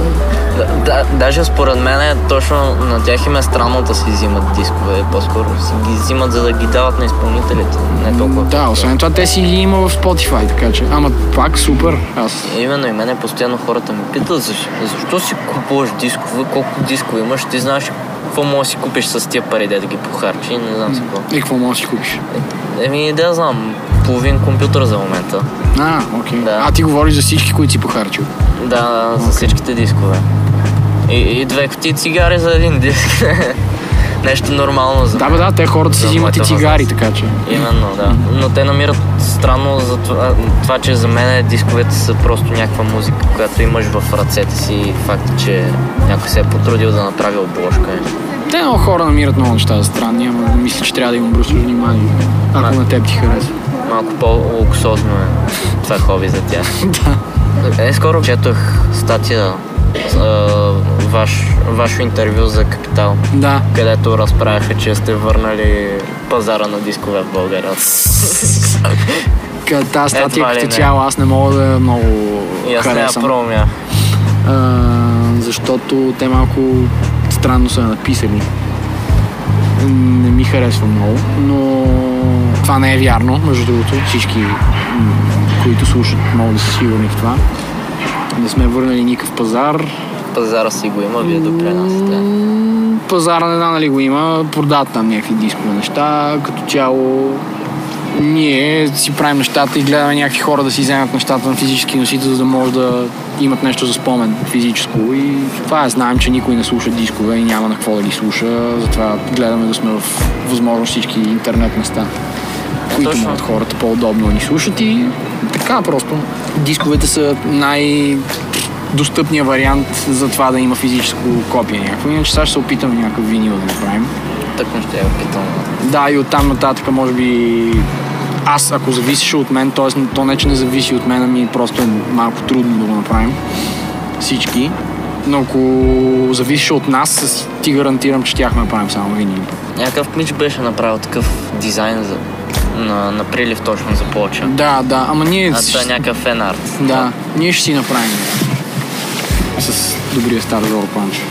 Да, да, даже според мен е точно на тях им е странно да си взимат дискове, по-скоро си ги взимат за да ги дават на изпълнителите, не толкова. Да, освен това, те си ги има в Spotify, така че. Ама пак супер. Аз Именно и мене постоянно хората ми питат защо, защо си купуваш дискове, колко дискове имаш, ти знаеш какво можеш да си купиш с тия пари, да ги похарчи, не знам си какво. и какво можеш да си купиш? Еми, да знам, половин компютър за момента. А, окей. Да. А ти говориш за всички, които си похарчил. Да, за всичките дискове. И, и две кутии цигари за един диск. (laughs) Нещо нормално за Да, бе, да, те хората си взимат и цигари, така че. Именно, да. Но те намират странно за това, това, че за мен дисковете са просто някаква музика, която имаш в ръцете си и факт, че някой се е потрудил да направи обложка. Те много хора намират много неща за странни, ама мисля, че трябва да им обръщаш внимание. Ако Да. на теб ти харесва. Малко по-луксозно е това хоби за тях. (laughs) да. Е, скоро четох статия ваш, ваше интервю за Капитал, Да. където разправяха, че сте върнали пазара на дискове в България. Ка- Тази статия като цяло аз не мога да я много И аз харесам. промя. а, защото те малко странно са написали. Не ми харесва много, но това не е вярно, между другото. Всички, които слушат, могат да са сигурни в това. Не сме върнали никакъв пазар. Пазара си го има, вие допринасяте. М, Пазара не знам дали го има, продават там някакви дискове неща. Като цяло ние си правим нещата и гледаме някакви хора да си вземат нещата на физически носител, за да може да имат нещо за спомен физическо. И това е. Знаем, че никой не слуша дискове и няма на какво да ги слуша. Затова гледаме да сме в възможно всички интернет места, които точно. могат хората по-удобно да ни слушат и така просто. Дисковете са най- достъпния вариант за това да има физическо копие някакво. Иначе сега ще се опитаме някакъв винил да направим. Тъкмо ще я питам. Да, и оттам нататък може би аз, ако зависеше от мен, т.е. то не, че не зависи от мен, ами просто е малко трудно да го направим всички. Но ако зависеше от нас, ти гарантирам, че тях направим само винили. Някакъв мич беше направил такъв дизайн за, на, на прилив точно за плоча. Да, да, ама ние... А това е някакъв фенарт. Да, ние ще си направим. С добрия стар Жоро Панчо.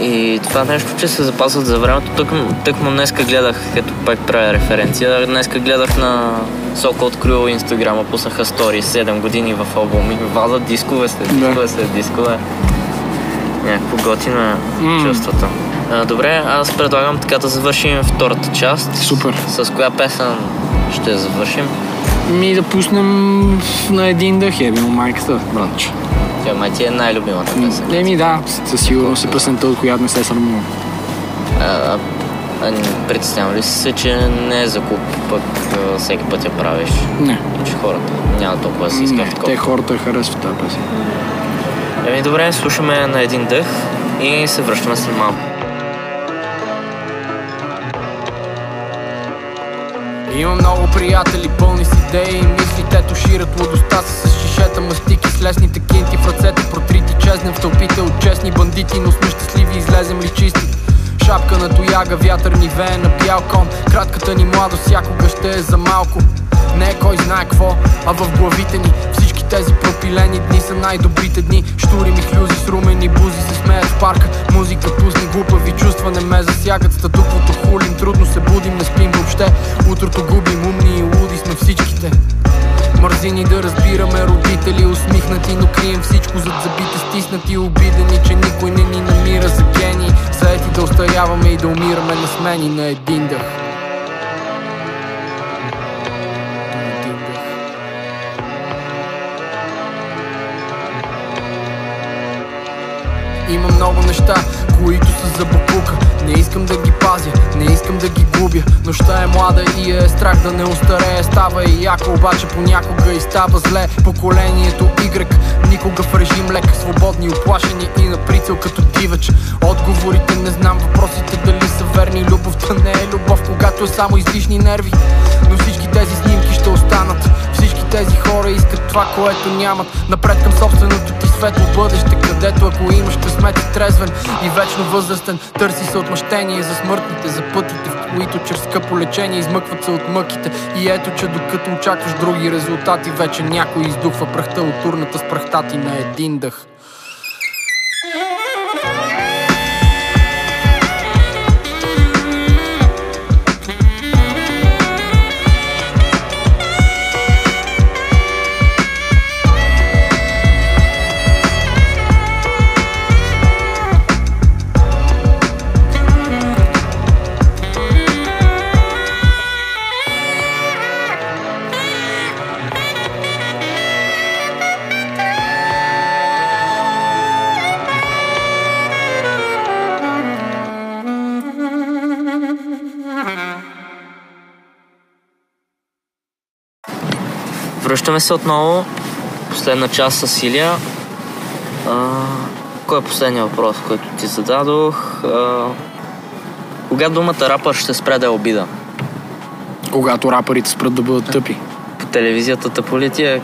Е, И това нещо, че се запазват за времето, тък, тъкмо днеска гледах, ето пак правя референция, днеска гледах на Соко открил инстаграма, пуснаха стори 7 години в албуми, вазат дискове след Да. дискове след дискове. Някакво готино е М. чувството. А, добре, аз предлагам така да завършим втората част. Супер. С коя песен ще завършим? Ми да пуснем на един дъх, е бил майката, братче. Тя ти е най-любимата песен. Еми да, със сигурност е песента, от която не се срамувам. А не притеснявам ли си се, че не е закуп, пък всеки път я правиш? Не, Че хората няма толкова да си искат такова. те хората харесват тази песен. Еми добре, слушаме на един дъх и се връщаме след малко. Имам много приятели, пълни с идеи и мисли. Те тушират лудостта си с шишета мастики С лесните кинти в ръцете. Протрити Чезнем в тълпите от честни бандити Но сме щастливи, излезем ли чисти. Шапка на тояга, вятър ни вее на бял кон. Кратката ни младост всякога ще е за малко Не е кой знае какво, а в главите ни Всички тези пропилени дни са най-добрите дни. Штури ми хлюзи с румени бузи се смеят в парка. Музика пусни глупави чувства не ме засягат. Статуквото хулим, трудно се будим, не спим въобще. Утрото губим, умни и луди сме всичките. Мързини да разбираме родители Усмихнати, но крием всичко зад зъбите Стиснати, обидени, че никой не ни намира за гени. Заети да остаряваме и да умираме на смени на един дъх Има много неща, които са за букука Не искам да ги пазя, не искам да ги губя. Нощта е млада и е страх да не устарее. Става и яко, обаче понякога и става зле. Поколението Y, никога в режим лек. Свободни, оплашени и на прицел като дивач. Отговорите не знам, въпросите дали са верни. Любовта не е любов, когато е само излишни нерви. Но всички тези снимки ще останат. Всички тези хора искат това, което нямат. Напред към собственото ти светло бъдеще Където ако имаш късмет и трезвен и вечно възрастен. Търси се отмъщение за смъртните, за пътите В които чрез скъпо лечение измъкват се от мъките. И ето, че докато очакваш други резултати Вече някой издухва прахта от урната с прахта ти на един дъх Връщаме се отново. Последна част с Илия. А, кой е последният въпрос, който ти зададох? А, кога думата рапър ще спре да е обида? Когато рапърите спрат да бъдат тъпи. По телевизията тъпо ли ти е?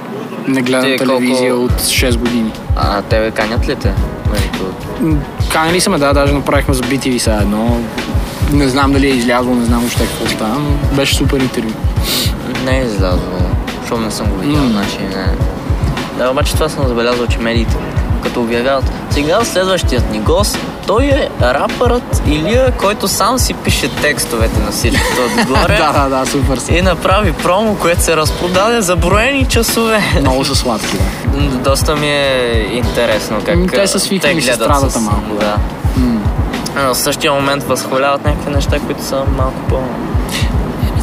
Не гледам Ти телевизия колко- от 6 години. А тебе канят ли те? Нали, Канали сме, да, даже направихме за BTV сега едно. Не знам дали е излязло, не знам още какво става, но беше супер интервю. Не е излязло, не съм го видял, М. значи не. Да, обаче това съм забелязал, че медиите като обявяват. Сега следващият ни гост, той е рапърът Илия, който сам си пише текстовете на всичкото отгоре. (laughs) да, да, да, супер са. И направи промо, което се разпродаде за броени часове. Много са сладки, да. Доста ми е интересно как те са свикнали с гледат страдата малко. Да. А в същия момент възхваляват някакви неща, които са малко по...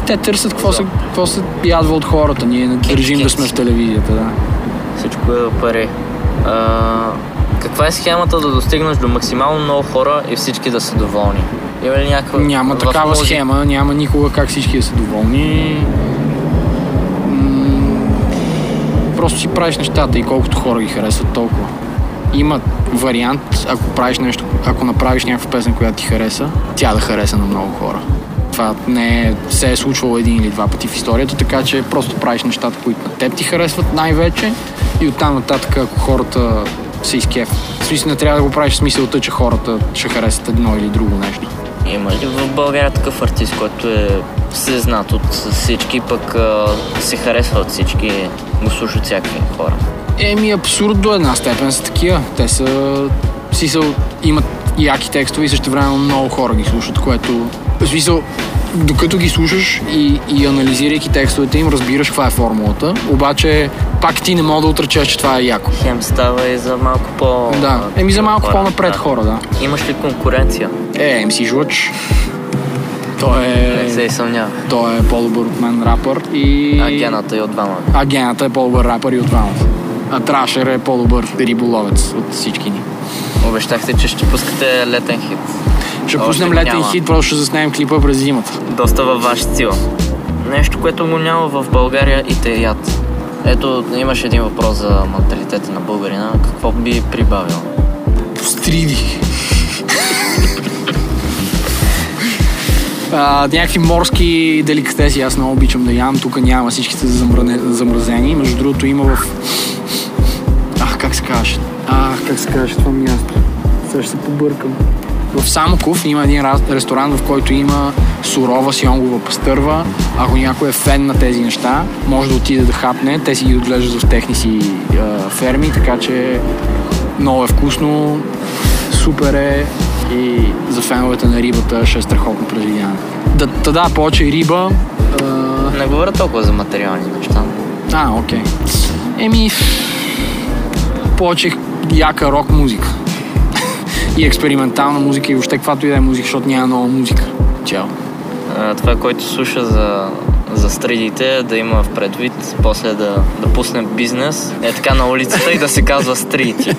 Те търсят какво се, какво се ядва от хората. Ние не държим да сме в телевизията, да. Всичко е пари. А, каква е схемата да достигнеш до максимално много хора и всички да са доволни? Има ли някаква... Няма в такава схема, няма никога как всички да са доволни. Просто си правиш нещата и колкото хора ги харесват толкова. Има вариант, ако правиш нещо, ако направиш някаква песен, която ти хареса, тя да хареса на много хора. Това не е, се е случвало един или два пъти в историята, така че просто правиш нещата, които на теб ти харесват най-вече и оттам нататък, ако хората се изкеф. В смисъл не трябва да го правиш в смисълта, че хората ще харесат едно или друго нещо. Има ли в България такъв артист, който е всезнат от всички, пък а, се харесва от всички, го слушат всякакви хора? Еми, абсурд до една степен са такива. Те са... Си са имат яки текстове и също време много хора ги слушат, което... В смисъл, докато ги слушаш и, и анализирайки текстовете им, разбираш каква е формулата, обаче пак ти не мога да отречеш, че това е яко. Хем става и за малко по... Да, еми за малко хора, по-напред да. хора, да. Имаш ли конкуренция? Е, МС Жлъч. Той Не се е... и съмнявах. Той е по-добър от мен рапър и... А гената и от двама. А гената е по-добър рапър и от двамата. А Трашер е по-добър риболовец от всички ни. Обещахте, че ще пускате летен хит. Ще пуснем летен хит, просто ще заснемем клипа през зимата. Доста във ваш стил. Нещо, което го няма в България и те яд. Ето, имаш един въпрос за менталитета на българина. Какво би прибавил? Постриди. А, някакви морски деликатеси, аз много обичам да ям. Тук няма всичките са замране, замразени. Между другото има в... Ах, как се казваш? Ах, как се казваш това място? Сега ще се побъркам. В Самоков има един ресторант, в който има сурова сионгова пастърва. Ако някой е фен на тези неща, може да отиде да хапне. Те си ги отглеждат в техни си а, ферми, така че много е вкусно, супер е и за феновете на рибата ще е страхотно преживяване. Да, да, да, повече риба. А, Не говоря толкова за материални неща. а, окей. Еми, повече яка рок музика. И експериментална музика и въобще каквато и да е музика, защото няма нова музика. Чао. А, Това, който слуша за, за стридите, да има в предвид, после да, да пусне бизнес, е така на улицата и да се казва стрити.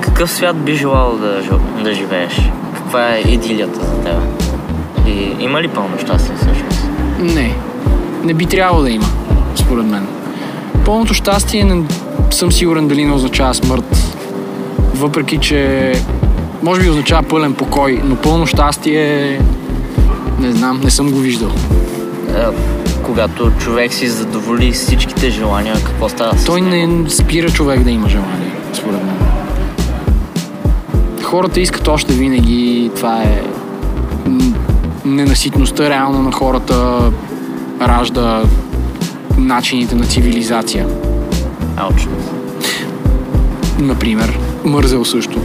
Какъв свят би желал да, да живееш? Каква е идилията за теб? И има ли пълно щастие всъщност? Не. Не би трябвало да има, според мен. Пълното щастие не съм сигурен дали не означава смърт. Въпреки, че може би означава пълен покой, но пълно щастие не знам, не съм го виждал. Е, когато човек си задоволи всичките желания, какво става с Той не спира човек да има желание, според мен. Хората искат още винаги. Това е ненаситността реално на хората ражда начините на цивилизация. Ауч. Например, мързел също.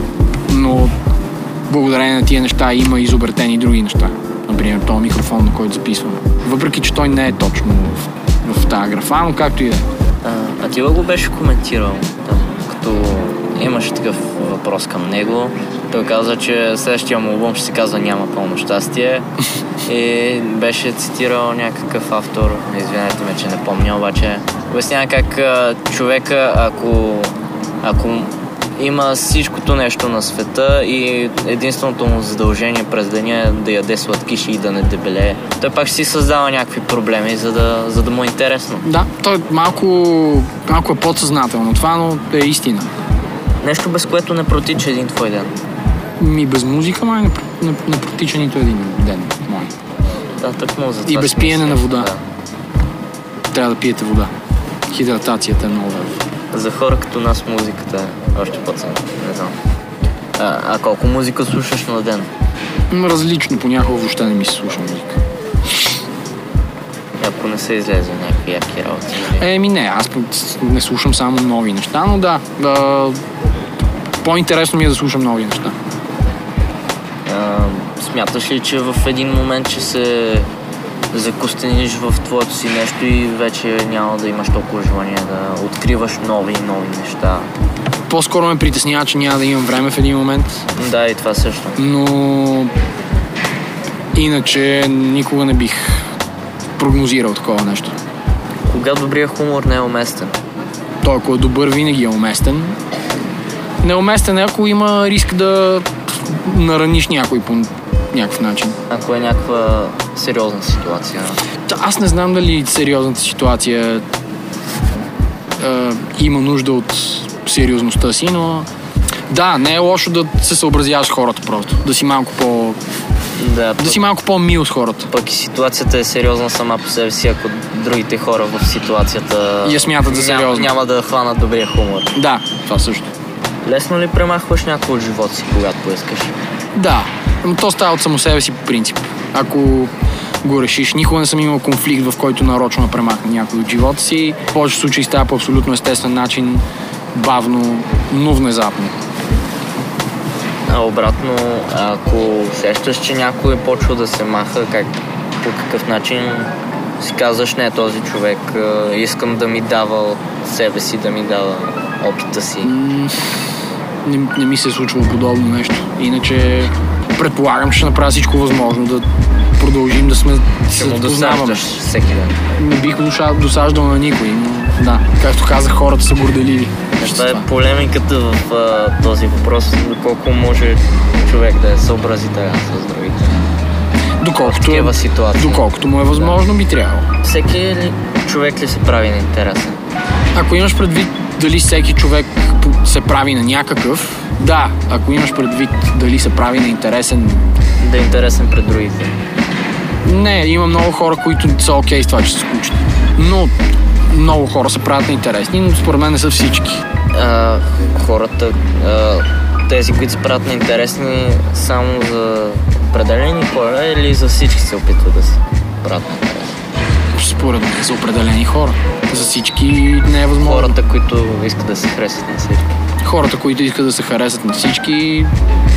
Но благодарение на тия неща има изобретени други неща. Например, този микрофон, на който записваме. Въпреки, че той не е точно в, в тази графа, но както и да е. А, ти го беше коментирал, да, като имаше такъв въпрос към него. Той каза, че следващия му албум ще се казва Няма пълно щастие. (laughs) И беше цитирал някакъв автор, извинете ме, че не помня, обаче обяснява как човека, ако, ако има всичкото нещо на света и единственото му задължение през деня е да яде сладкиши и да не дебелее. Той пак ще си създава някакви проблеми, за да, за да му е интересно. Да, той малко, малко е подсъзнателно това, но е истина. Нещо без което не протича един твой ден. Ми без музика май не, не, не протича нито един ден мой. Да, тъкмо за И това без си пиене на вода. Да. Трябва да пиете вода. Хидратацията е много важна. За хора като нас музиката е още по-ценна. Не знам. А, а колко музика слушаш на ден? Различно, понякога въобще не ми се слуша музика. Ако не са излезли някакви яки работи. или- Еми не, аз не слушам само нови неща, но да, да по-интересно ми е да слушам нови неща. А, смяташ ли, че в един момент ще се закостениш в твоето си нещо и вече няма да имаш толкова желание да откриваш нови и нови неща? По-скоро ме притеснява, че няма да имам време в един момент, Да, и това също. но иначе никога не бих прогнозирал такова нещо. Кога добрият хумор не е уместен? Той, ако е добър, винаги е уместен. Неуместен е, ако има риск да нараниш някой по някакъв начин. Ако е някаква сериозна ситуация. Аз не знам дали сериозната ситуация е, има нужда от сериозността си, но да, не е лошо да се съобразяваш с хората просто. Да си малко по... Да, Да си малко по-мил с хората. Пък и ситуацията е сериозна сама по себе си, ако другите хора в ситуацията Я смятат за няма, сериозна. няма да хванат добрия хумор. Да, това също. Лесно ли премахваш някой от живота си, когато поискаш? Да, но то става от само себе си по принцип. Ако го решиш. Никога не съм имал конфликт, в който нарочно да премахна някой от живота си. В повечето случаи става по абсолютно естествен начин, бавно, но внезапно. А обратно, ако сещаш, че някой почва да се маха, как, по какъв начин си казваш, не, този човек, искам да ми дава от себе си, да ми дава опита си. Не, не ми се е случвало подобно нещо. Иначе предполагам, че ще направя всичко възможно да продължим да сме се познаваме. всеки ден. Не бих досаждал на никой, но да, както казах, хората са горделиви. Това е полемиката в а, този въпрос, доколко може човек да е съобразителен с другите. Доколкото, ситуации. доколкото му е възможно, би трябвало. Всеки ли, човек ли се прави на интересен? Ако имаш предвид дали всеки човек се прави на някакъв, да. Ако имаш предвид дали се прави на интересен, Да е интересен пред другите. Не, има много хора, които са окей с това, че се случат. Но много хора се правят интересни, но според мен не са всички. А, хората, а, тези, които се правят на интересни само за определени хора или за всички се опитват да се правят на интересни? Според мен за определени хора. За всички не е възможно. Хората, които искат да се харесат на всички. хората, които искат да се харесат на всички,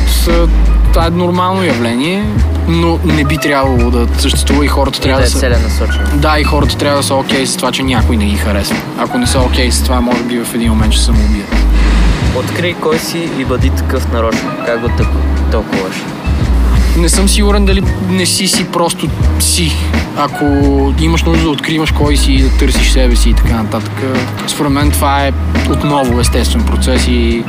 са... това е нормално явление, но не би трябвало да съществува и хората трябва да да, е са... целенасочено. Да, и хората трябва да са окей с това, че някой не ги харесва. Ако не са окей с това, може би в един момент ще самоубият. Открий кой си и бъди такъв нарочно. Как го тълкуваш? Не съм сигурен дали не си си просто си. Ако имаш нужда да откриваш кой си и да търсиш себе си и така нататък. Според мен това е отново естествен процес и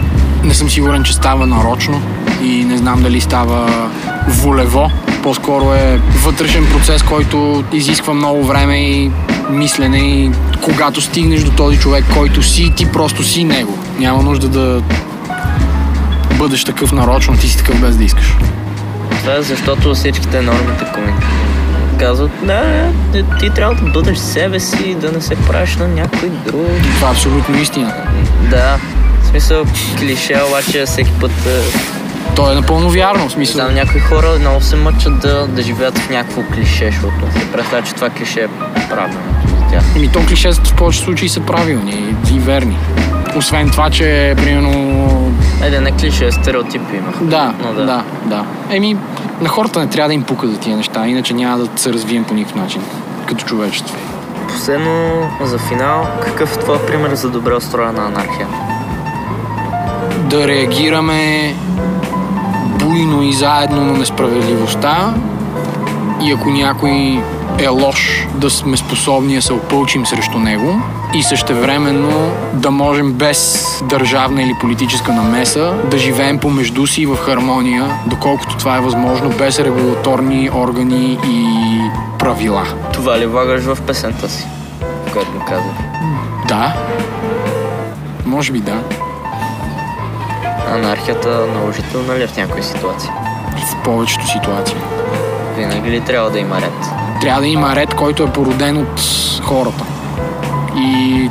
Не съм сигурен, че става нарочно и не знам дали става волево. По-скоро е вътрешен процес, който изисква много време и мислене и когато стигнеш до този човек, който си, ти просто си него. Няма нужда да бъдеш такъв нарочно, ти си такъв без да искаш. Това е защото всичките нормите коми казват, да, ти, трябва да бъдеш себе си, да не се правиш на някой друг. Това е абсолютно истина. Да, в смисъл клише, обаче всеки път е, То е напълно вярно. В смисъл, Знам, някои хора много се мъчат да, да живеят в някакво клише, защото се представя, че това клише е правилно за тях. Еми, то клишета в повечето случаи са правилни и верни. Освен това, че, примерно, Айде, не клише, стереотипи имах. Да, Но да, да, да. Еми, на хората не трябва да им пука за тия неща, иначе няма да се развием по никакъв начин, като човечество. Последно, за финал, какъв е твой пример за добре устроена анархия? Да реагираме буйно и заедно на несправедливостта и ако някой е лош, да сме способни да се опълчим срещу него и същевременно да можем без държавна или политическа намеса да живеем помежду си в хармония, доколкото това е възможно, без регулаторни органи и правила. Това ли влагаш в песента си, която казах? Да. Може би да. Анархията наложителна ли е в някои ситуации? В повечето ситуации. Винаги ли трябва да има ред? Трябва да има ред, който е породен от хората. И,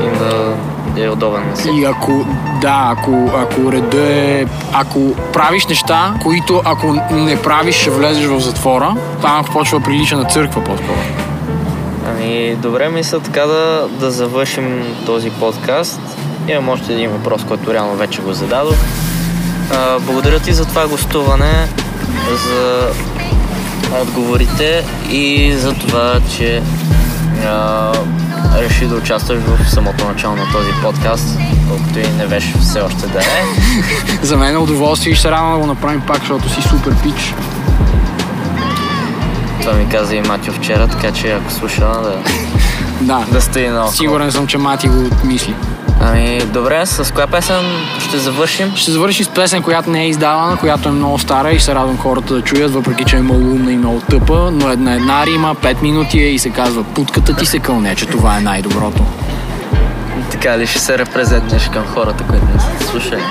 И да е удобен на всеки. и ако, да, ако, ако реда е... Ако правиш неща, които ако не правиш, ще влезеш в затвора, там почва прилича на църква по-скоро. Ами, добре мисля така да, да завършим този подкаст. Имам още един въпрос, който реално вече го зададох. А, благодаря ти за това гостуване, за отговорите и за това, че а, реши да участваш в самото начало на този подкаст, колкото и не беше все още да е. (laughs) За мен е удоволствие и ще се радвам да го направим пак, защото си супер пич. Това ми каза и Матио вчера, така че ако слуша, да, (laughs) Да, да стои на сигурен съм, че Мати го мисли. Ами, добре, с коя песен ще завършим? Ще завърши с песен, която не е издавана, която е много стара и се радвам хората да чуят, въпреки че е много умна и много тъпа, но една една рима, 5 минути е и се казва Путката ти се кълне, че това е най-доброто. Така ли ще се репрезентнеш към хората, които не са слушали?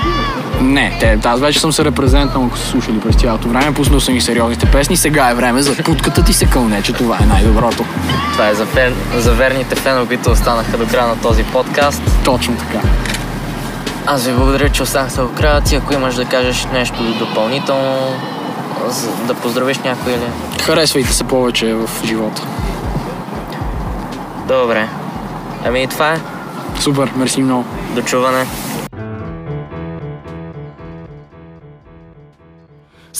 Не, те, аз вече съм се репрезентнал, ако са слушали през цялото време, пуснал съм и сериозните песни, сега е време за Путката ти се кълне, че това е най-доброто. Това е за, фен, за верните фенове, които останаха до края на този подкаст. Точно така. Аз ви благодаря, че останахте до края. Ти, ако имаш да кажеш нещо допълнително, да поздравиш някой или... Харесвайте се повече в живота. Добре. Ами и това е. Супер, мерси много. Дочуване.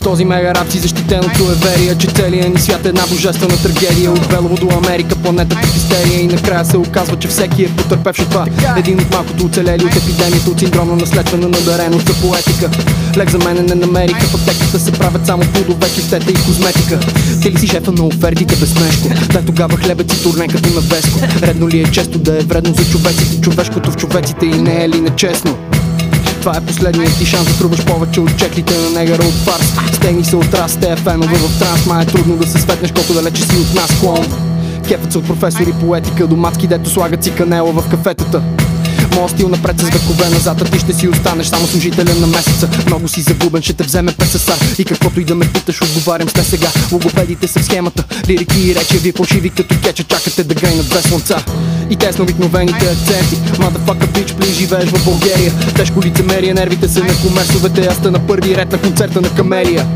Този мега рап си защитен от суеверия Че целият ни свят е една божествена трагедия. От Белово до Америка планетата в истерия. И накрая се оказва, че всеки е потърпевш от това. Един от малкото оцелели от епидемията От синдромна наследствена надареност за поетика. Лек за мене не намериха В аптеката се правят само плодове, кистета и козметика. Ти ли си шефа на офертите безмешко Дай тогава хлебец и турне като на Веско. Редно ли е често да е вредно за човеците? Човешкото в човеците и не е ли нечестно това е последният ти шанс да трубаш повече от чеклите на негара от фарс Стегни се от раз, те фенове в транс Ма е трудно да се светнеш колко далече си от нас клон. Кефът се от професори по етика до мацки, дето слагат си канела в кафетата Моят стил напред с векове назад, а ти ще си останеш само служителен на месеца. Много си загубен, ще те вземе ПССА И каквото и да ме питаш, отговарям с не сега. Логопедите са в схемата, лирики и речи Вие фалшиви като кеча, чакате да грейнат без слънца. И тесно обикновените акценти. Motherfucker bitch, please, живееш в България. Тежко лицемерие, нервите са на комерсовете Аз сте на първи ред на концерта на Камелия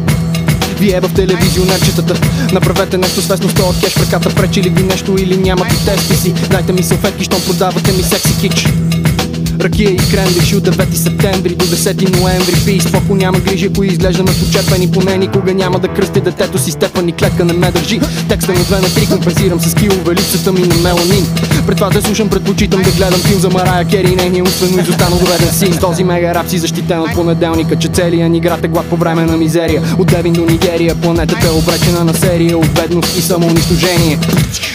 вие в телевизионерчетата Направете нещо свестно, сто от кеш ръката. Пречи ли ви нещо или нямате тести си. Дайте ми салфетки, щом продавате ми секси кич Ракия и кренвирши от 9 септември до 10 ноември. Пий споко няма грижи, ако изглеждаме почепени Поне никога няма да кръсти детето си. Стефани клетка не ме държи. Текста на 2 на 3 компенсирам с килове липсата ми на меланин. Пред това да слушам, предпочитам да гледам филм за Марая Кери. Нейния умствено изостанал доведен син. Този мега рап си защитен от понеделника Че целия ни град е глад по време на мизерия. От Девин до Нигерия Планетата е обречена на серия От бедност и самоунищожение.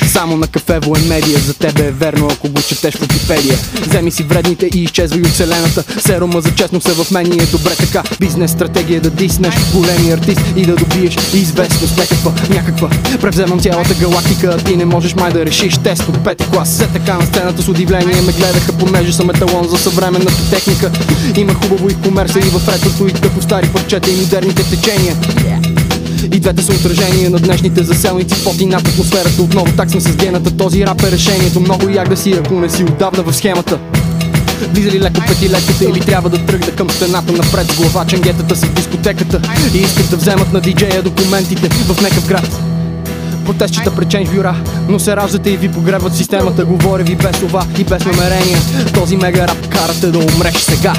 Само на кафе воен медия За тебе е верно, ако го четеш в Википедия. Вземи си вредните и изчезвай от вселената. Серума за честно се в мен и е добре така. Бизнес стратегия да диснеш. Големи артист И да добиеш известност. Някаква, някаква. Превземам цялата галактика, ти не можеш май да решиш. Тест от пети клас. Все така на сцената с удивление ме гледаха, понеже съм еталон за съвременната техника. Има хубаво и в комерса и в ретрото и тъпо стари парчета и модерните течения. И двете са отражение на днешните заселници. Под и над атмосферата. Отново таксна с гената. Този рап е решението. Много як да си, ако не си отдавна в схемата Влизали леко петилетката или трябва да тръгна към стената напред. С глава ченгетата си в дискотеката И искат да вземат на диджея документите в некъв град. Протестчета Change бюра, но се раждате и ви погребват системата. Говоря ви без това и без намерения. Този мега рап карате да умреш сега